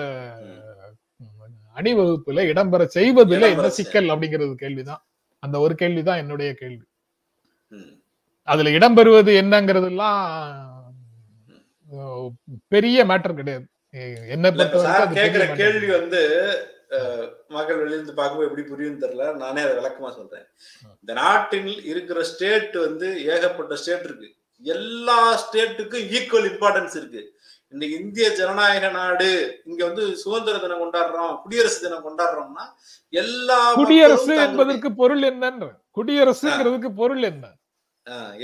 அணிவகுப்புல இடம்பெற செய்வதில் என்ன சிக்கல் அப்படிங்கிறது கேள்விதான். அந்த ஒரு கேள்விதான் என்னுடைய கேள்வி. அதுல இடம்பெறுவது என்னங்கிறதெல்லாம் அஹ், பெரிய மேட்டர் கிடையாது. என்னை கேக்குற கேள்வி வந்து மக்கள் வெளியிருந்து பார்க்கும்போது எப்படி புரியும் தெரியல. நானே அதை விளக்கமா சொல்றேன். இந்த நாட்டில் இருக்கிற ஸ்டேட் வந்து ஏகப்பட்ட ஸ்டேட் இருக்கு. எல்லா ஸ்டேட்டுக்கும் ஈக்குவல் இம்பார்ட்டன்ஸ் இருக்கு. இன்னைக்கு இந்திய ஜனநாயக நாடு இங்க வந்து சுதந்திர தினம் கொண்டாடுறோம் குடியரசு தினம் கொண்டாடுறோம்னா எல்லா குடியரசு என்பதற்கு பொருள் என்னன்ற குடியரசுங்கிறதுக்கு பொருள் என்ன?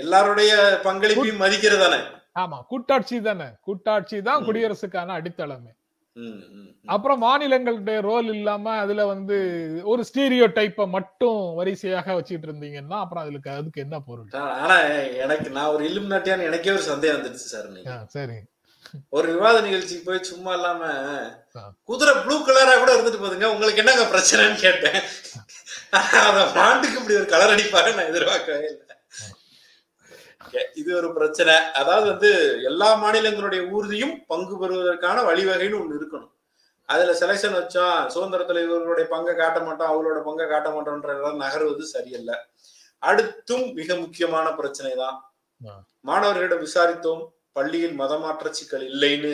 எல்லாருடைய பங்களிப்பையும் மதிக்கிறதானே ஆமா கூட்டாட்சி தானே. கூட்டாட்சி தான். குடியரசுக்கான அடித்தளமே. அப்புறம் மாநிலங்களுடைய ரோல் இல்லாம அதுல வந்து ஒரு ஸ்டீரியோ டைப்பை மட்டும் வரிசையாக வச்சுட்டு இருந்தீங்கன்னா அப்புறம் அதுக்கு அதுக்கு என்ன பொருள்? ஆனா எனக்கு நான் ஒரு இலும் நாட்டியான்னு எனக்கே ஒரு சந்தேகம் வந்துடுச்சு சார் சரி. ஒரு விவாத நிகழ்ச்சிக்கு போய் சும்மா இல்லாம. குதிரை ப்ளூ கலரா கூட இருந்துட்டு போதுங்க. உங்களுக்கு என்னங்க பிரச்சனைன்னு கேட்டேன். மாட்டுக்கு இப்படி ஒரு கலர் அடிப்பாரு நான் எதிர்பார்க்கவே இல்லை. இது ஒரு பிரச்சனை. அதாவது வந்து எல்லா மாநிலங்களுடைய ஊர்தியும் பங்கு பெறுவதற்கான வழிவகைன்னு ஒண்ணு இருக்கணும். அதுல செலெக்ஷன் வச்சோம் சுதந்திர தலைவர்களுடைய பங்கை காட்ட மாட்டோம் அவங்களோட பங்கை காட்ட மாட்டோம்ன்ற நகர்வது சரியில்லை. அடுத்தும் மிக முக்கியமான பிரச்சனை தான். மாணவர்களிடம் விசாரித்தோம் பள்ளியில் மதமாற்ற சிக்கல் இல்லைன்னு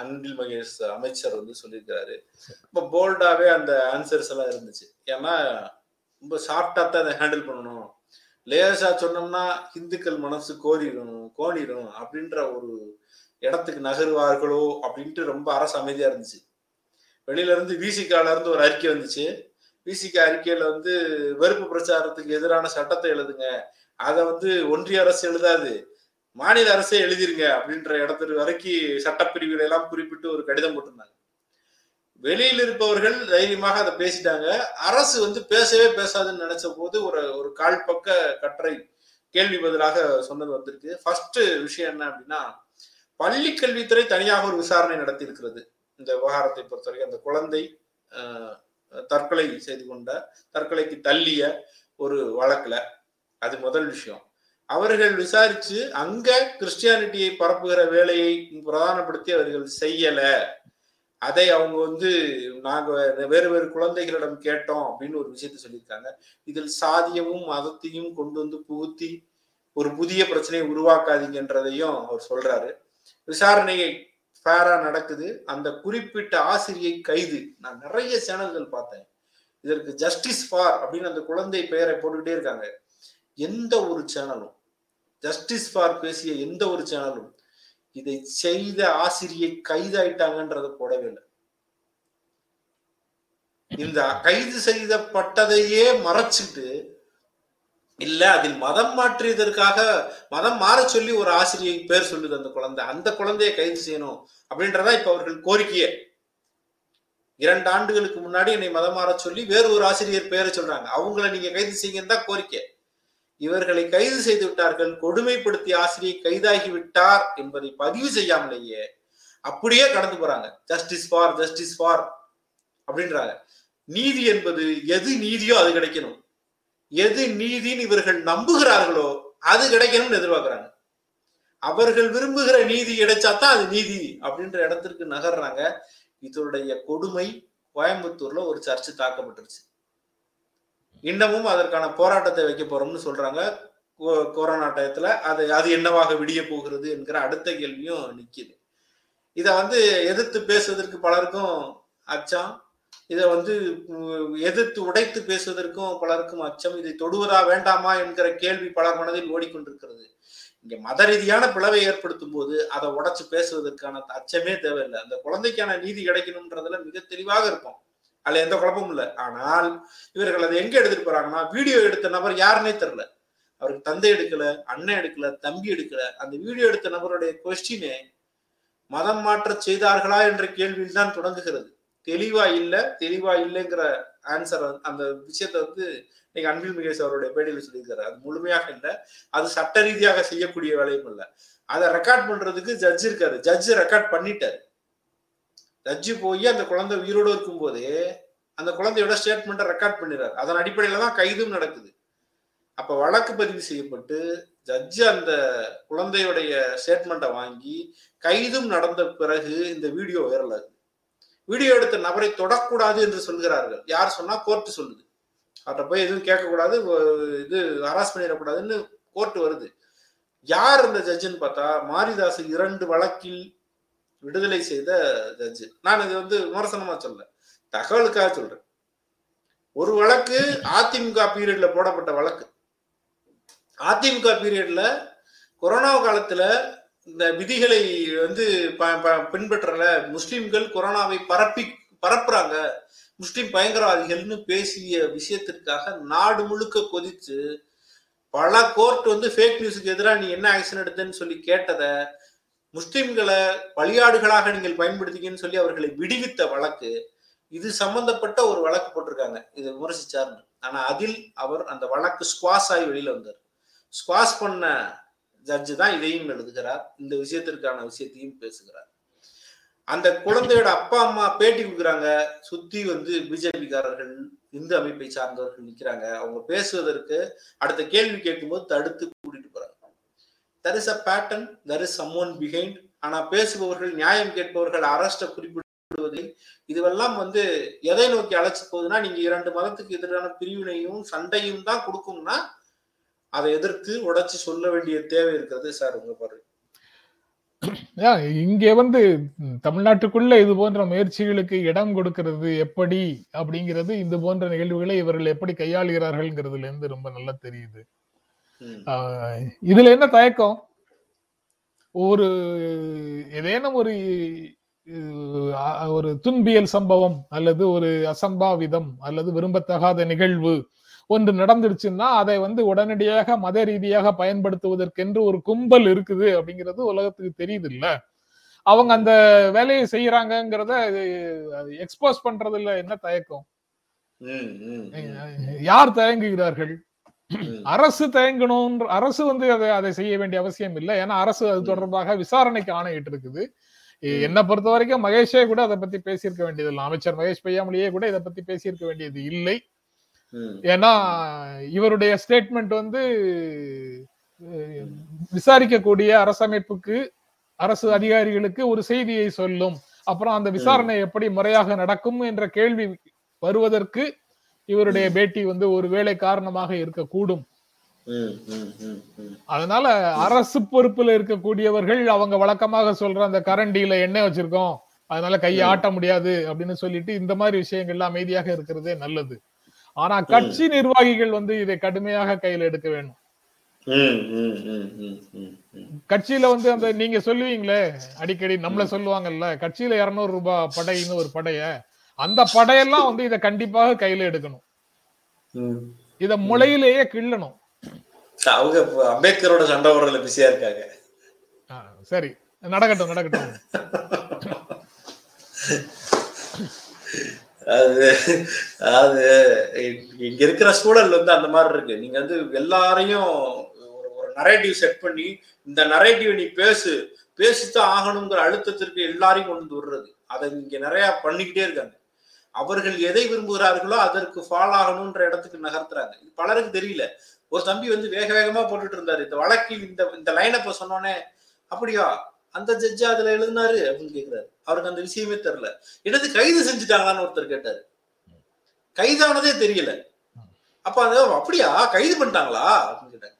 அன்பில் மகேஷ் அமைச்சர் வந்து சொல்லியிருக்காரு ரொம்ப போல்டாவே அந்த ஆன்சர்ஸ் எல்லாம் இருந்துச்சு. ஏன்னா ரொம்ப சாஃப்டா தான் அதை ஹேண்டில் பண்ணணும். லேசா சொன்னோம்னா இந்துக்கள் மனசு கோரிடும் கோணிடும் அப்படின்ற ஒரு இடத்துக்கு நகருவார்களோ அப்படின்ட்டு ரொம்ப அரசு அமைதியா இருந்துச்சு. வெளியில இருந்து விசிகால இருந்து ஒரு அறிக்கை வந்துச்சு. விசிகா அறிக்கையில வந்து வெறுப்பு பிரச்சாரத்துக்கு எதிரான சட்டத்தை எழுதுங்க. அதை வந்து ஒன்றிய அரசு எழுதாது. மாநில அரசே எழுதிருங்க அப்படின்ற இடத்துல வரைக்கும் சட்டப்பிரிவுகளை எல்லாம் குறிப்பிட்டு ஒரு கடிதம் போட்டிருந்தாங்க. வெளியில் இருப்பவர்கள் தைரியமாக அதை பேசிட்டாங்க. அரசு வந்து பேசவே பேசாதுன்னு நினைச்ச போது ஒரு ஒரு கால் பக்க கட்டுரை கேள்வி பதிலாக சொன்னது வந்திருக்கு. ஃபர்ஸ்ட் விஷயம் என்ன அப்படின்னா பள்ளி கல்வித்துறை தனியாக ஒரு விசாரணை நடத்தி இருக்கிறது இந்த விவகாரத்தை பொறுத்தவரைக்கும் அந்த குழந்தை தற்கொலை செய்து கொண்ட தற்கொலைக்கு தள்ளிய ஒரு வழக்குல அது முதல் விஷயம். அவர்கள் விசாரிச்சு அங்க கிறிஸ்டியானிட்டியை பரப்புகிற வேலையை பிரதானப்படுத்தி அவர்கள் செய்யல. அதை அவங்க வந்து நாங்க வேறு வேறு குழந்தைகளிடம் கேட்டோம் அப்படின்னு ஒரு விஷயத்த சொல்லியிருக்காங்க. இதில் சாதியமும் மதத்தையும் கொண்டு வந்து புகுத்தி ஒரு புதிய பிரச்சனையை உருவாக்காதீங்கன்றதையும் அவர் சொல்றாரு. விசாரணையை ஃபேரா நடக்குது. அந்த குறிப்பிட்ட ஆசிரியை கைது. நான் நிறைய சேனல்கள் பார்த்தேன். இதற்கு ஜஸ்டிஸ் ஃபார் அப்படின்னு அந்த குழந்தை பெயரை போட்டுக்கிட்டே இருக்காங்க. எந்த ஒரு சேனலும் ஜஸ்டிஸ் ஃபார் பேசிய எந்த ஒரு சேனலும் இதை செய்த ஆசிரியை கைதாயிட்டாங்கன்றத போடவே இல்லை. இந்த கைது செய்யப்பட்டதையே மறைச்சிட்டு இல்ல அதில் மதம் மாற்றியதற்காக மதம் மாற சொல்லி ஒரு ஆசிரியை பேர் சொல்லுது அந்த குழந்தை. அந்த குழந்தையை கைது செய்யணும் அப்படின்றதா இப்ப அவர்கள் கோரிக்கையே. இரண்டு ஆண்டுகளுக்கு முன்னாடி என்னை மதம் மாற சொல்லி வேறு ஒரு ஆசிரியர் பேரை சொல்றாங்க. அவங்கள நீங்க கைது செய்யுங்கன்னு தான் கோரிக்கை. இவர்களை கைது செய்து விட்டார்கள் கொடுமைப்படுத்திய ஆசிரியை கைதாகி விட்டார் என்பதை பதிவு செய்யாமலேயே அப்படியே கடந்து போறாங்க. ஜஸ்டிஸ் ஃபார் ஜஸ்டிஸ் ஃபார் அப்படின்றாங்க. நீதி என்பது எது நீதியோ அது கிடைக்கணும். எது நீதின்னு இவர்கள் நம்புகிறார்களோ அது கிடைக்கணும்னு எதிர்பார்க்கிறாங்க. அவர்கள் விரும்புகிற நீதி கிடைச்சாதான் அது நீதி அப்படின்ற இடத்திற்கு நகர்றாங்க. இதனுடைய கொடுமை கோயம்புத்தூர்ல ஒரு சர்ச்சு தாக்கப்பட்டுருச்சு. இன்னமும் அதற்கான போராட்டத்தை வைக்க போறோம்னு சொல்றாங்க. கொரோனா டயத்துல. அது அது என்னவாக விடிய போகிறது என்கிற அடுத்த கேள்வியும் நிக்குது. இத வந்து எதிர்த்து பேசுவதற்கு பலருக்கும் அச்சம். இதை வந்து எதிர்த்து உடைத்து பேசுவதற்கும் பலருக்கும் அச்சம். இதை தொடுவதா வேண்டாமா என்கிற கேள்வி பலர் மனதில் ஓடிக்கொண்டிருக்கிறது. இங்க மத ரீதியான பிளவை ஏற்படுத்தும் போது அதை உடைச்சு பேசுவதற்கான அச்சமே தேவையில்லை. அந்த குழந்தைக்கான நீதி கிடைக்கணும்ன்றதுல மிக தெளிவாக இருக்கும் அதுல எந்த குழப்பமும் இல்லை. ஆனால் இவர்கள் அதை எங்க எடுத்துட்டு போறாங்கன்னா வீடியோ எடுத்த நபர் யாருன்னே தெரியல. அவருக்கு தந்தை எடுக்கல அண்ணன் எடுக்கல தம்பி எடுக்கல. அந்த வீடியோ எடுத்த நபருடைய கொஸ்டினே மதம் மாற்ற செய்தார்களா என்ற கேள்வியில் தான் தொடங்குகிறது. தெளிவா இல்லை தெளிவா இல்லைங்கிற ஆன்சர் அந்த விஷயத்த வந்து நீங்க அன்பில் மிகேஷ் அவருடைய பேட்டியில் சொல்லியிருக்காரு. அது முழுமையாக இல்லை. அது சட்ட ரீதியாக செய்யக்கூடிய வேலையும் இல்லை. அதை ரெக்கார்ட் பண்றதுக்கு ஜட்ஜ் இருக்காரு. ஜட்ஜ் ரெக்கார்ட் பண்ணிட்டாரு. ஜட்ஜு போய் அந்த குழந்தை உயிரோடு இருக்கும்போது அந்த குழந்தையோட ஸ்டேட்மெண்ட்டை ரெக்கார்ட் பண்ணிடுறாரு. அதன் அடிப்படையில் தான் கைதும் நடக்குது. அப்போ வழக்கு பதிவு செய்யப்பட்டு ஜட்ஜு அந்த குழந்தையுடைய ஸ்டேட்மெண்ட்டை வாங்கி கைதும் நடந்த பிறகு இந்த வீடியோ வைரல் ஆகுது. வீடியோ எடுத்த நபரை தொடக்கூடாது என்று சொல்கிறார்கள் யார் சொன்னா கோர்ட்டு சொல்லுது. அவர்கிட்ட போய் எதுவும் கேட்கக்கூடாது இது ஹராஸ் பண்ணிடக்கூடாதுன்னு கோர்ட்டு வருது. யார் அந்த ஜட்ஜுன்னு பார்த்தா மாரிதாஸ் இரண்டு வழக்கில் விடுதலை செய்த ஜட்ஜு நான் இது வந்து விமர்சனமா சொல்ல தகவலுக்காக சொல்றேன். ஒரு வழக்கு அதிமுக பீரியட்ல போடப்பட்ட வழக்கு. அதிமுக பீரியட்ல கொரோனா காலத்துல இந்த விதிகளை வந்து ப- ப- பின்பற்றல. முஸ்லிம்கள் கொரோனாவை பரப்பி பரப்புறாங்க. முஸ்லிம் பயங்கரவாதிகள்னு பேசிய விஷயத்திற்காக நாடு முழுக்க கொதிச்சு பல கோர்ட் வந்து ஃபேக் நியூஸுக்கு எதிராக நீ என்ன ஆக்ஷன் எடுத்தேன்னு சொல்லி கேட்டதை முஸ்லிம்களை பலியாடுகளாக நீங்கள் பயன்படுத்திக்கன்னு சொல்லி அவர்களை விடுவித்த வழக்கு இது சம்பந்தப்பட்ட ஒரு வழக்கு போட்டிருக்காங்க. இதை விமர்சிச்சாருன்னு ஆனா அதில் அவர் அந்த வழக்கு ஸ்குவாஸ் ஆகி வெளியில வந்தார். ஸ்குவாஸ் பண்ண ஜட்ஜு தான் இதையும் எழுதுகிறார். இந்த விஷயத்திற்கான விஷயத்தையும் பேசுகிறார். அந்த குழந்தையோட அப்பா அம்மா பேட்டி கொடுக்குறாங்க. சுத்தி வந்து பிஜேபிக்காரர்கள் இந்து அமைப்பை சார்ந்தவர்கள் நிக்கிறாங்க. அவங்க பேசுவதற்கு அடுத்த கேள்வி கேட்கும்போது தடுத்து கூட்டிட்டு போறாங்க. There is a pattern there is someone behind ஆனா பேசுபவர்கள் நியாயம் கேட்பவர்கள் அரஸ்ட குறிப்பிடுவதில் இதுவெல்லாம் வந்து எதை நோக்கி அழைச்சி போகுதுன்னா நீங்க இரண்டு மதத்துக்கு எதிரான பிரிவினையும் சண்டையும் தான் கொடுக்கும்னா அதை எதிர்த்து உடைச்சு சொல்ல வேண்டிய தேவை இருக்கிறது சார் உங்க பாரு இங்கே வந்து தமிழ்நாட்டுக்குள்ள இது போன்ற முயற்சிகளுக்கு இடம் கொடுக்கிறது எப்படி அப்படிங்கிறது இது போன்ற நிகழ்வுகளை இவர்கள் எப்படி கையாளுகிறார்கள்ங்கிறதுல இருந்து ரொம்ப நல்லா தெரியுது. இதுல என்ன தயக்கம்? ஒரு ஏதேனும் ஒரு ஒரு துன்பியல் சம்பவம் அல்லது ஒரு அசம்பாவிதம் அல்லது விரும்பத்தகாத நிகழ்வு ஒன்று நடந்துருச்சுன்னா அதை வந்து உடனடியாக மத ரீதியாக பயன்படுத்துவதற்கென்று ஒரு கும்பல் இருக்குது அப்படிங்கிறது உலகத்துக்கு தெரியுது இல்ல அவங்க அந்த வேலையை செய்யறாங்கங்கிறத எக்ஸ்போஸ் பண்றதுல என்ன தயக்கம்? யார் தயங்குகிறார்கள். அரசு தயங்கணும் அரசு வந்து அதை அதை செய்ய வேண்டிய அவசியம் இல்லை. ஏன்னா அரசு அது தொடர்பாக விசாரணைக்கு ஆணையிட்டு இருக்குது. என்னை பொறுத்த வரைக்கும் மகேஷே கூட அதை பத்தி பேசியிருக்க வேண்டியது இல்லை. அமைச்சர் மகேஷ் பொய்யாமொழியே கூட இதை பத்தி பேசியிருக்க வேண்டியது இல்லை. ஏன்னா இவருடைய ஸ்டேட்மெண்ட் வந்து விசாரிக்கக்கூடிய அரசமைப்புக்கு அரசு அதிகாரிகளுக்கு ஒரு செய்தியை சொல்லும். அப்புறம் அந்த விசாரணை எப்படி முறையாக நடக்கும் என்ற கேள்வி வருவதற்கு இவருடைய பேட்டி வந்து ஒரு வேலை காரணமாக இருக்கக்கூடும். அதனால அரசு பொறுப்புல இருக்கக்கூடியவர்கள் அவங்க வழக்கமாக சொல்ற அந்த கரண்டியில எண்ணெய் வச்சிருக்கோம். அதனால கையை ஆட்ட முடியாது அப்படின்னு சொல்லிட்டு இந்த மாதிரி விஷயங்கள்ல அமைதியாக இருக்கிறதே நல்லது. ஆனா கட்சி நிர்வாகிகள் வந்து இதை கடுமையாக கையில எடுக்க வேணும். கட்சியில வந்து அந்த நீங்க சொல்லுவீங்களே அடிக்கடி நம்மள சொல்லுவாங்கல்ல கட்சியில இருநூறு ரூபாய் படைன்னு ஒரு படைய. அந்த படையெல்லாம் வந்து இதை கண்டிப்பாக கையில எடுக்கணும். இத முளையிலேயே கிள்ளணும். அவங்க அம்பேத்கரோட சண்டை போடுறதுல பிஸியா இருக்காங்க. சரி. நடக்கட்டும் நடக்கட்டும். அது அது இங்க இருக்கிற சூழல் வந்து அந்த மாதிரி இருக்கு. நீங்க வந்து எல்லாரையும் ஒரு ஒரு நரேட்டிவ் செட் பண்ணி இந்த நரேட்டிவ் நீ பேசு. பேசித்தான் ஆகணுங்கிற அழுத்தத்திற்கு எல்லாரையும் கொண்டு வந்து விடுறது. அதை இங்க நிறைய பண்ணிக்கிட்டே இருக்காங்க. அவர்கள் எதை விரும்புகிறார்களோ அதற்கு ஃபாலோ ஆகணும்ன்ற இடத்துக்கு நகர்த்துறாங்க. இது பலருக்கு தெரியல. ஒரு தம்பி வந்து வேக வேகமா போட்டுட்டு இருந்தாரு. இந்த வழக்கில் இந்த இந்த லைனை இப்ப சொன்னோன்னே அப்படியா? அந்த ஜட்ஜ் அதுல எழுதினாரு? அப்படின்னு கேக்குறாரு. அவருக்கு அந்த விஷயமே தெரியல. என்னது கைது செஞ்சுட்டாங்களான்னு ஒருத்தர் கேட்டாரு. கைதானதே தெரியல. அப்ப அது அப்படியா? கைது பண்ணிட்டாங்களா? அப்படின்னு கேட்டாங்க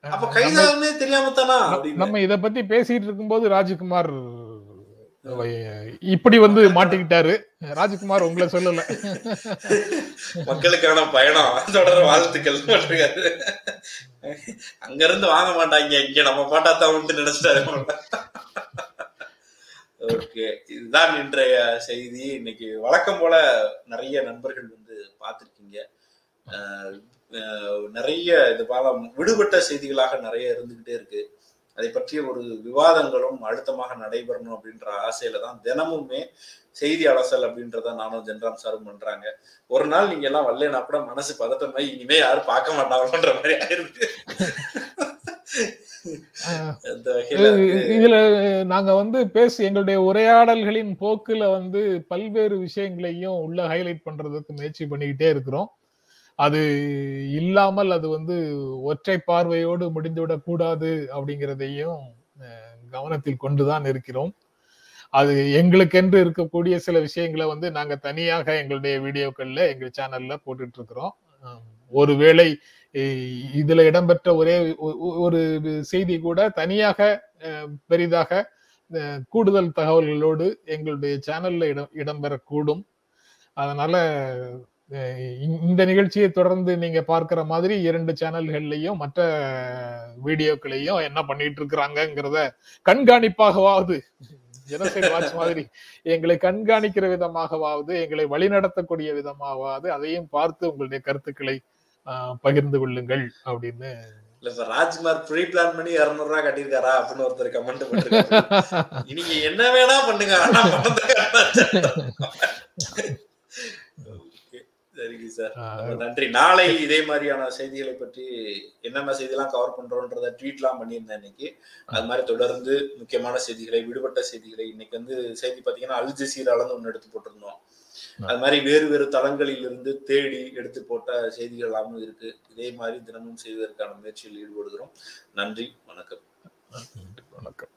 அப்ப நம்ம- கைதானே தெரியாம தானா நம்ம இத பத்தி பேசிட்டு இருக்கும்போது ராஜ்குமார் இப்படி வந்து மாட்டிக்கிட்டாரு. ராஜ்குமார் உங்களை சொல்லல. மக்களுக்கான பயணம். தொடர வாழ்த்துக்கள். அங்க இருந்து வாங்க மாட்டாங்க. இங்க நம்ம பாட்டாத்தான் உண்டு நினைச்சிட்டாரு. ஓகே. இதுதான் இன்றைய செய்தி. இன்னைக்கு வழக்கம் போல நிறைய நண்பர்கள் வந்து பார்த்திருக்கீங்க. அஹ் அஹ் நிறைய இது போல விடுபட்ட செய்திகளாக நிறைய இருந்துகிட்டே இருக்கு. அதை பற்றிய ஒரு விவாதங்களும் அழுத்தமாக நடைபெறணும் அப்படின்ற ஆசையில தான் தினமுமே செய்தி அலசல் அப்படின்றத நானும் ஜென்ராம் சாரும் பண்றாங்க. ஒரு நாள் நீங்க எல்லாம் வரலனா கூட மனசு பதட்டமாயி இனிமே யாரும் பார்க்க மாட்டாங்கன்ற மாதிரி ஆயிருக்கு இதுல நாங்க வந்து பேசி எங்களுடைய உரையாடல்களின் போக்குல வந்து பல்வேறு விஷயங்களையும் உள்ள ஹைலைட் பண்றதுக்கு முயற்சி பண்ணிக்கிட்டே இருக்கிறோம். அது இல்லாமல் அது வந்து ஒற்றை பார்வையோடு முடிந்துவிடக் கூடாது அப்படிங்கிறதையும் கவனத்தில் கொண்டுதான் இருக்கிறோம். அது எங்களுக்கென்று இருக்கக்கூடிய சில விஷயங்களை வந்து நாங்க தனியாக எங்களுடைய வீடியோக்கள்ல எங்க சேனல்ல போட்டுட்டு இருக்கிறோம் ஒருவேளை இதுல இடம்பெற்ற ஒரே ஒ- ஒரு செய்தி கூட தனியாக பெரிதாக கூடுதல் தகவல்களோடு எங்களுடைய சேனல்ல இடம் இடம்பெறக்கூடும். அதனால இந்த- நிகழ்ச்சியை தொடர்ந்து நீங்க பார்க்கிற மாதிரி இரண்டு சேனல்கள்லயும் மற்ற வீடியோக்களையும் என்ன பண்ணிட்டு இருக்கிறாங்கிறத கண்காணிப்பாகவாவது ஜெனசைட் வாட்ச் மாதிரி எங்களை கண்காணிக்கிற விதமாகவாவது எங்களை வழிநடத்தக்கூடிய விதமாகவாவது அதையும் பார்த்து உங்களுடைய கருத்துக்களை ஆஹ், பகிர்ந்து கொள்ளுங்கள் அப்படின்னு. இல்ல இப்ப ராஜ்குமார் ப்ரீ பிளான் பண்ணி இருநூறு ரூபா கட்டியிருக்காரா அப்படின்னு ஒருத்தர் கமெண்ட் பண்ணிருக்காரு நீங்க என்ன வேணா பண்ணுங்க சரிங்க சார் நன்றி. நாளை இதே மாதிரியான செய்திகளை பற்றி என்னென்ன செய்திலாம் கவர் பண்றோன்றத ட்வீட்லாம் பண்ணியிருந்தேன் இன்னைக்கு. அது மாதிரி தொடர்ந்து முக்கியமான செய்திகளை விடுபட்ட செய்திகளை இன்னைக்கு வந்து செய்தி பாத்தீங்கன்னா அல் ஜசீரால ஒண்ணு எடுத்து போட்டிருந்தோம். அது மாதிரி வேறு வேறு தளங்களில் இருந்து தேடி எடுத்து போட்ட செய்திகள் எல்லாமும் இருக்கு. இதே மாதிரி தினமும் செய்வதற்கான முயற்சியில் ஈடுபடுகிறோம். நன்றி வணக்கம். வணக்கம்.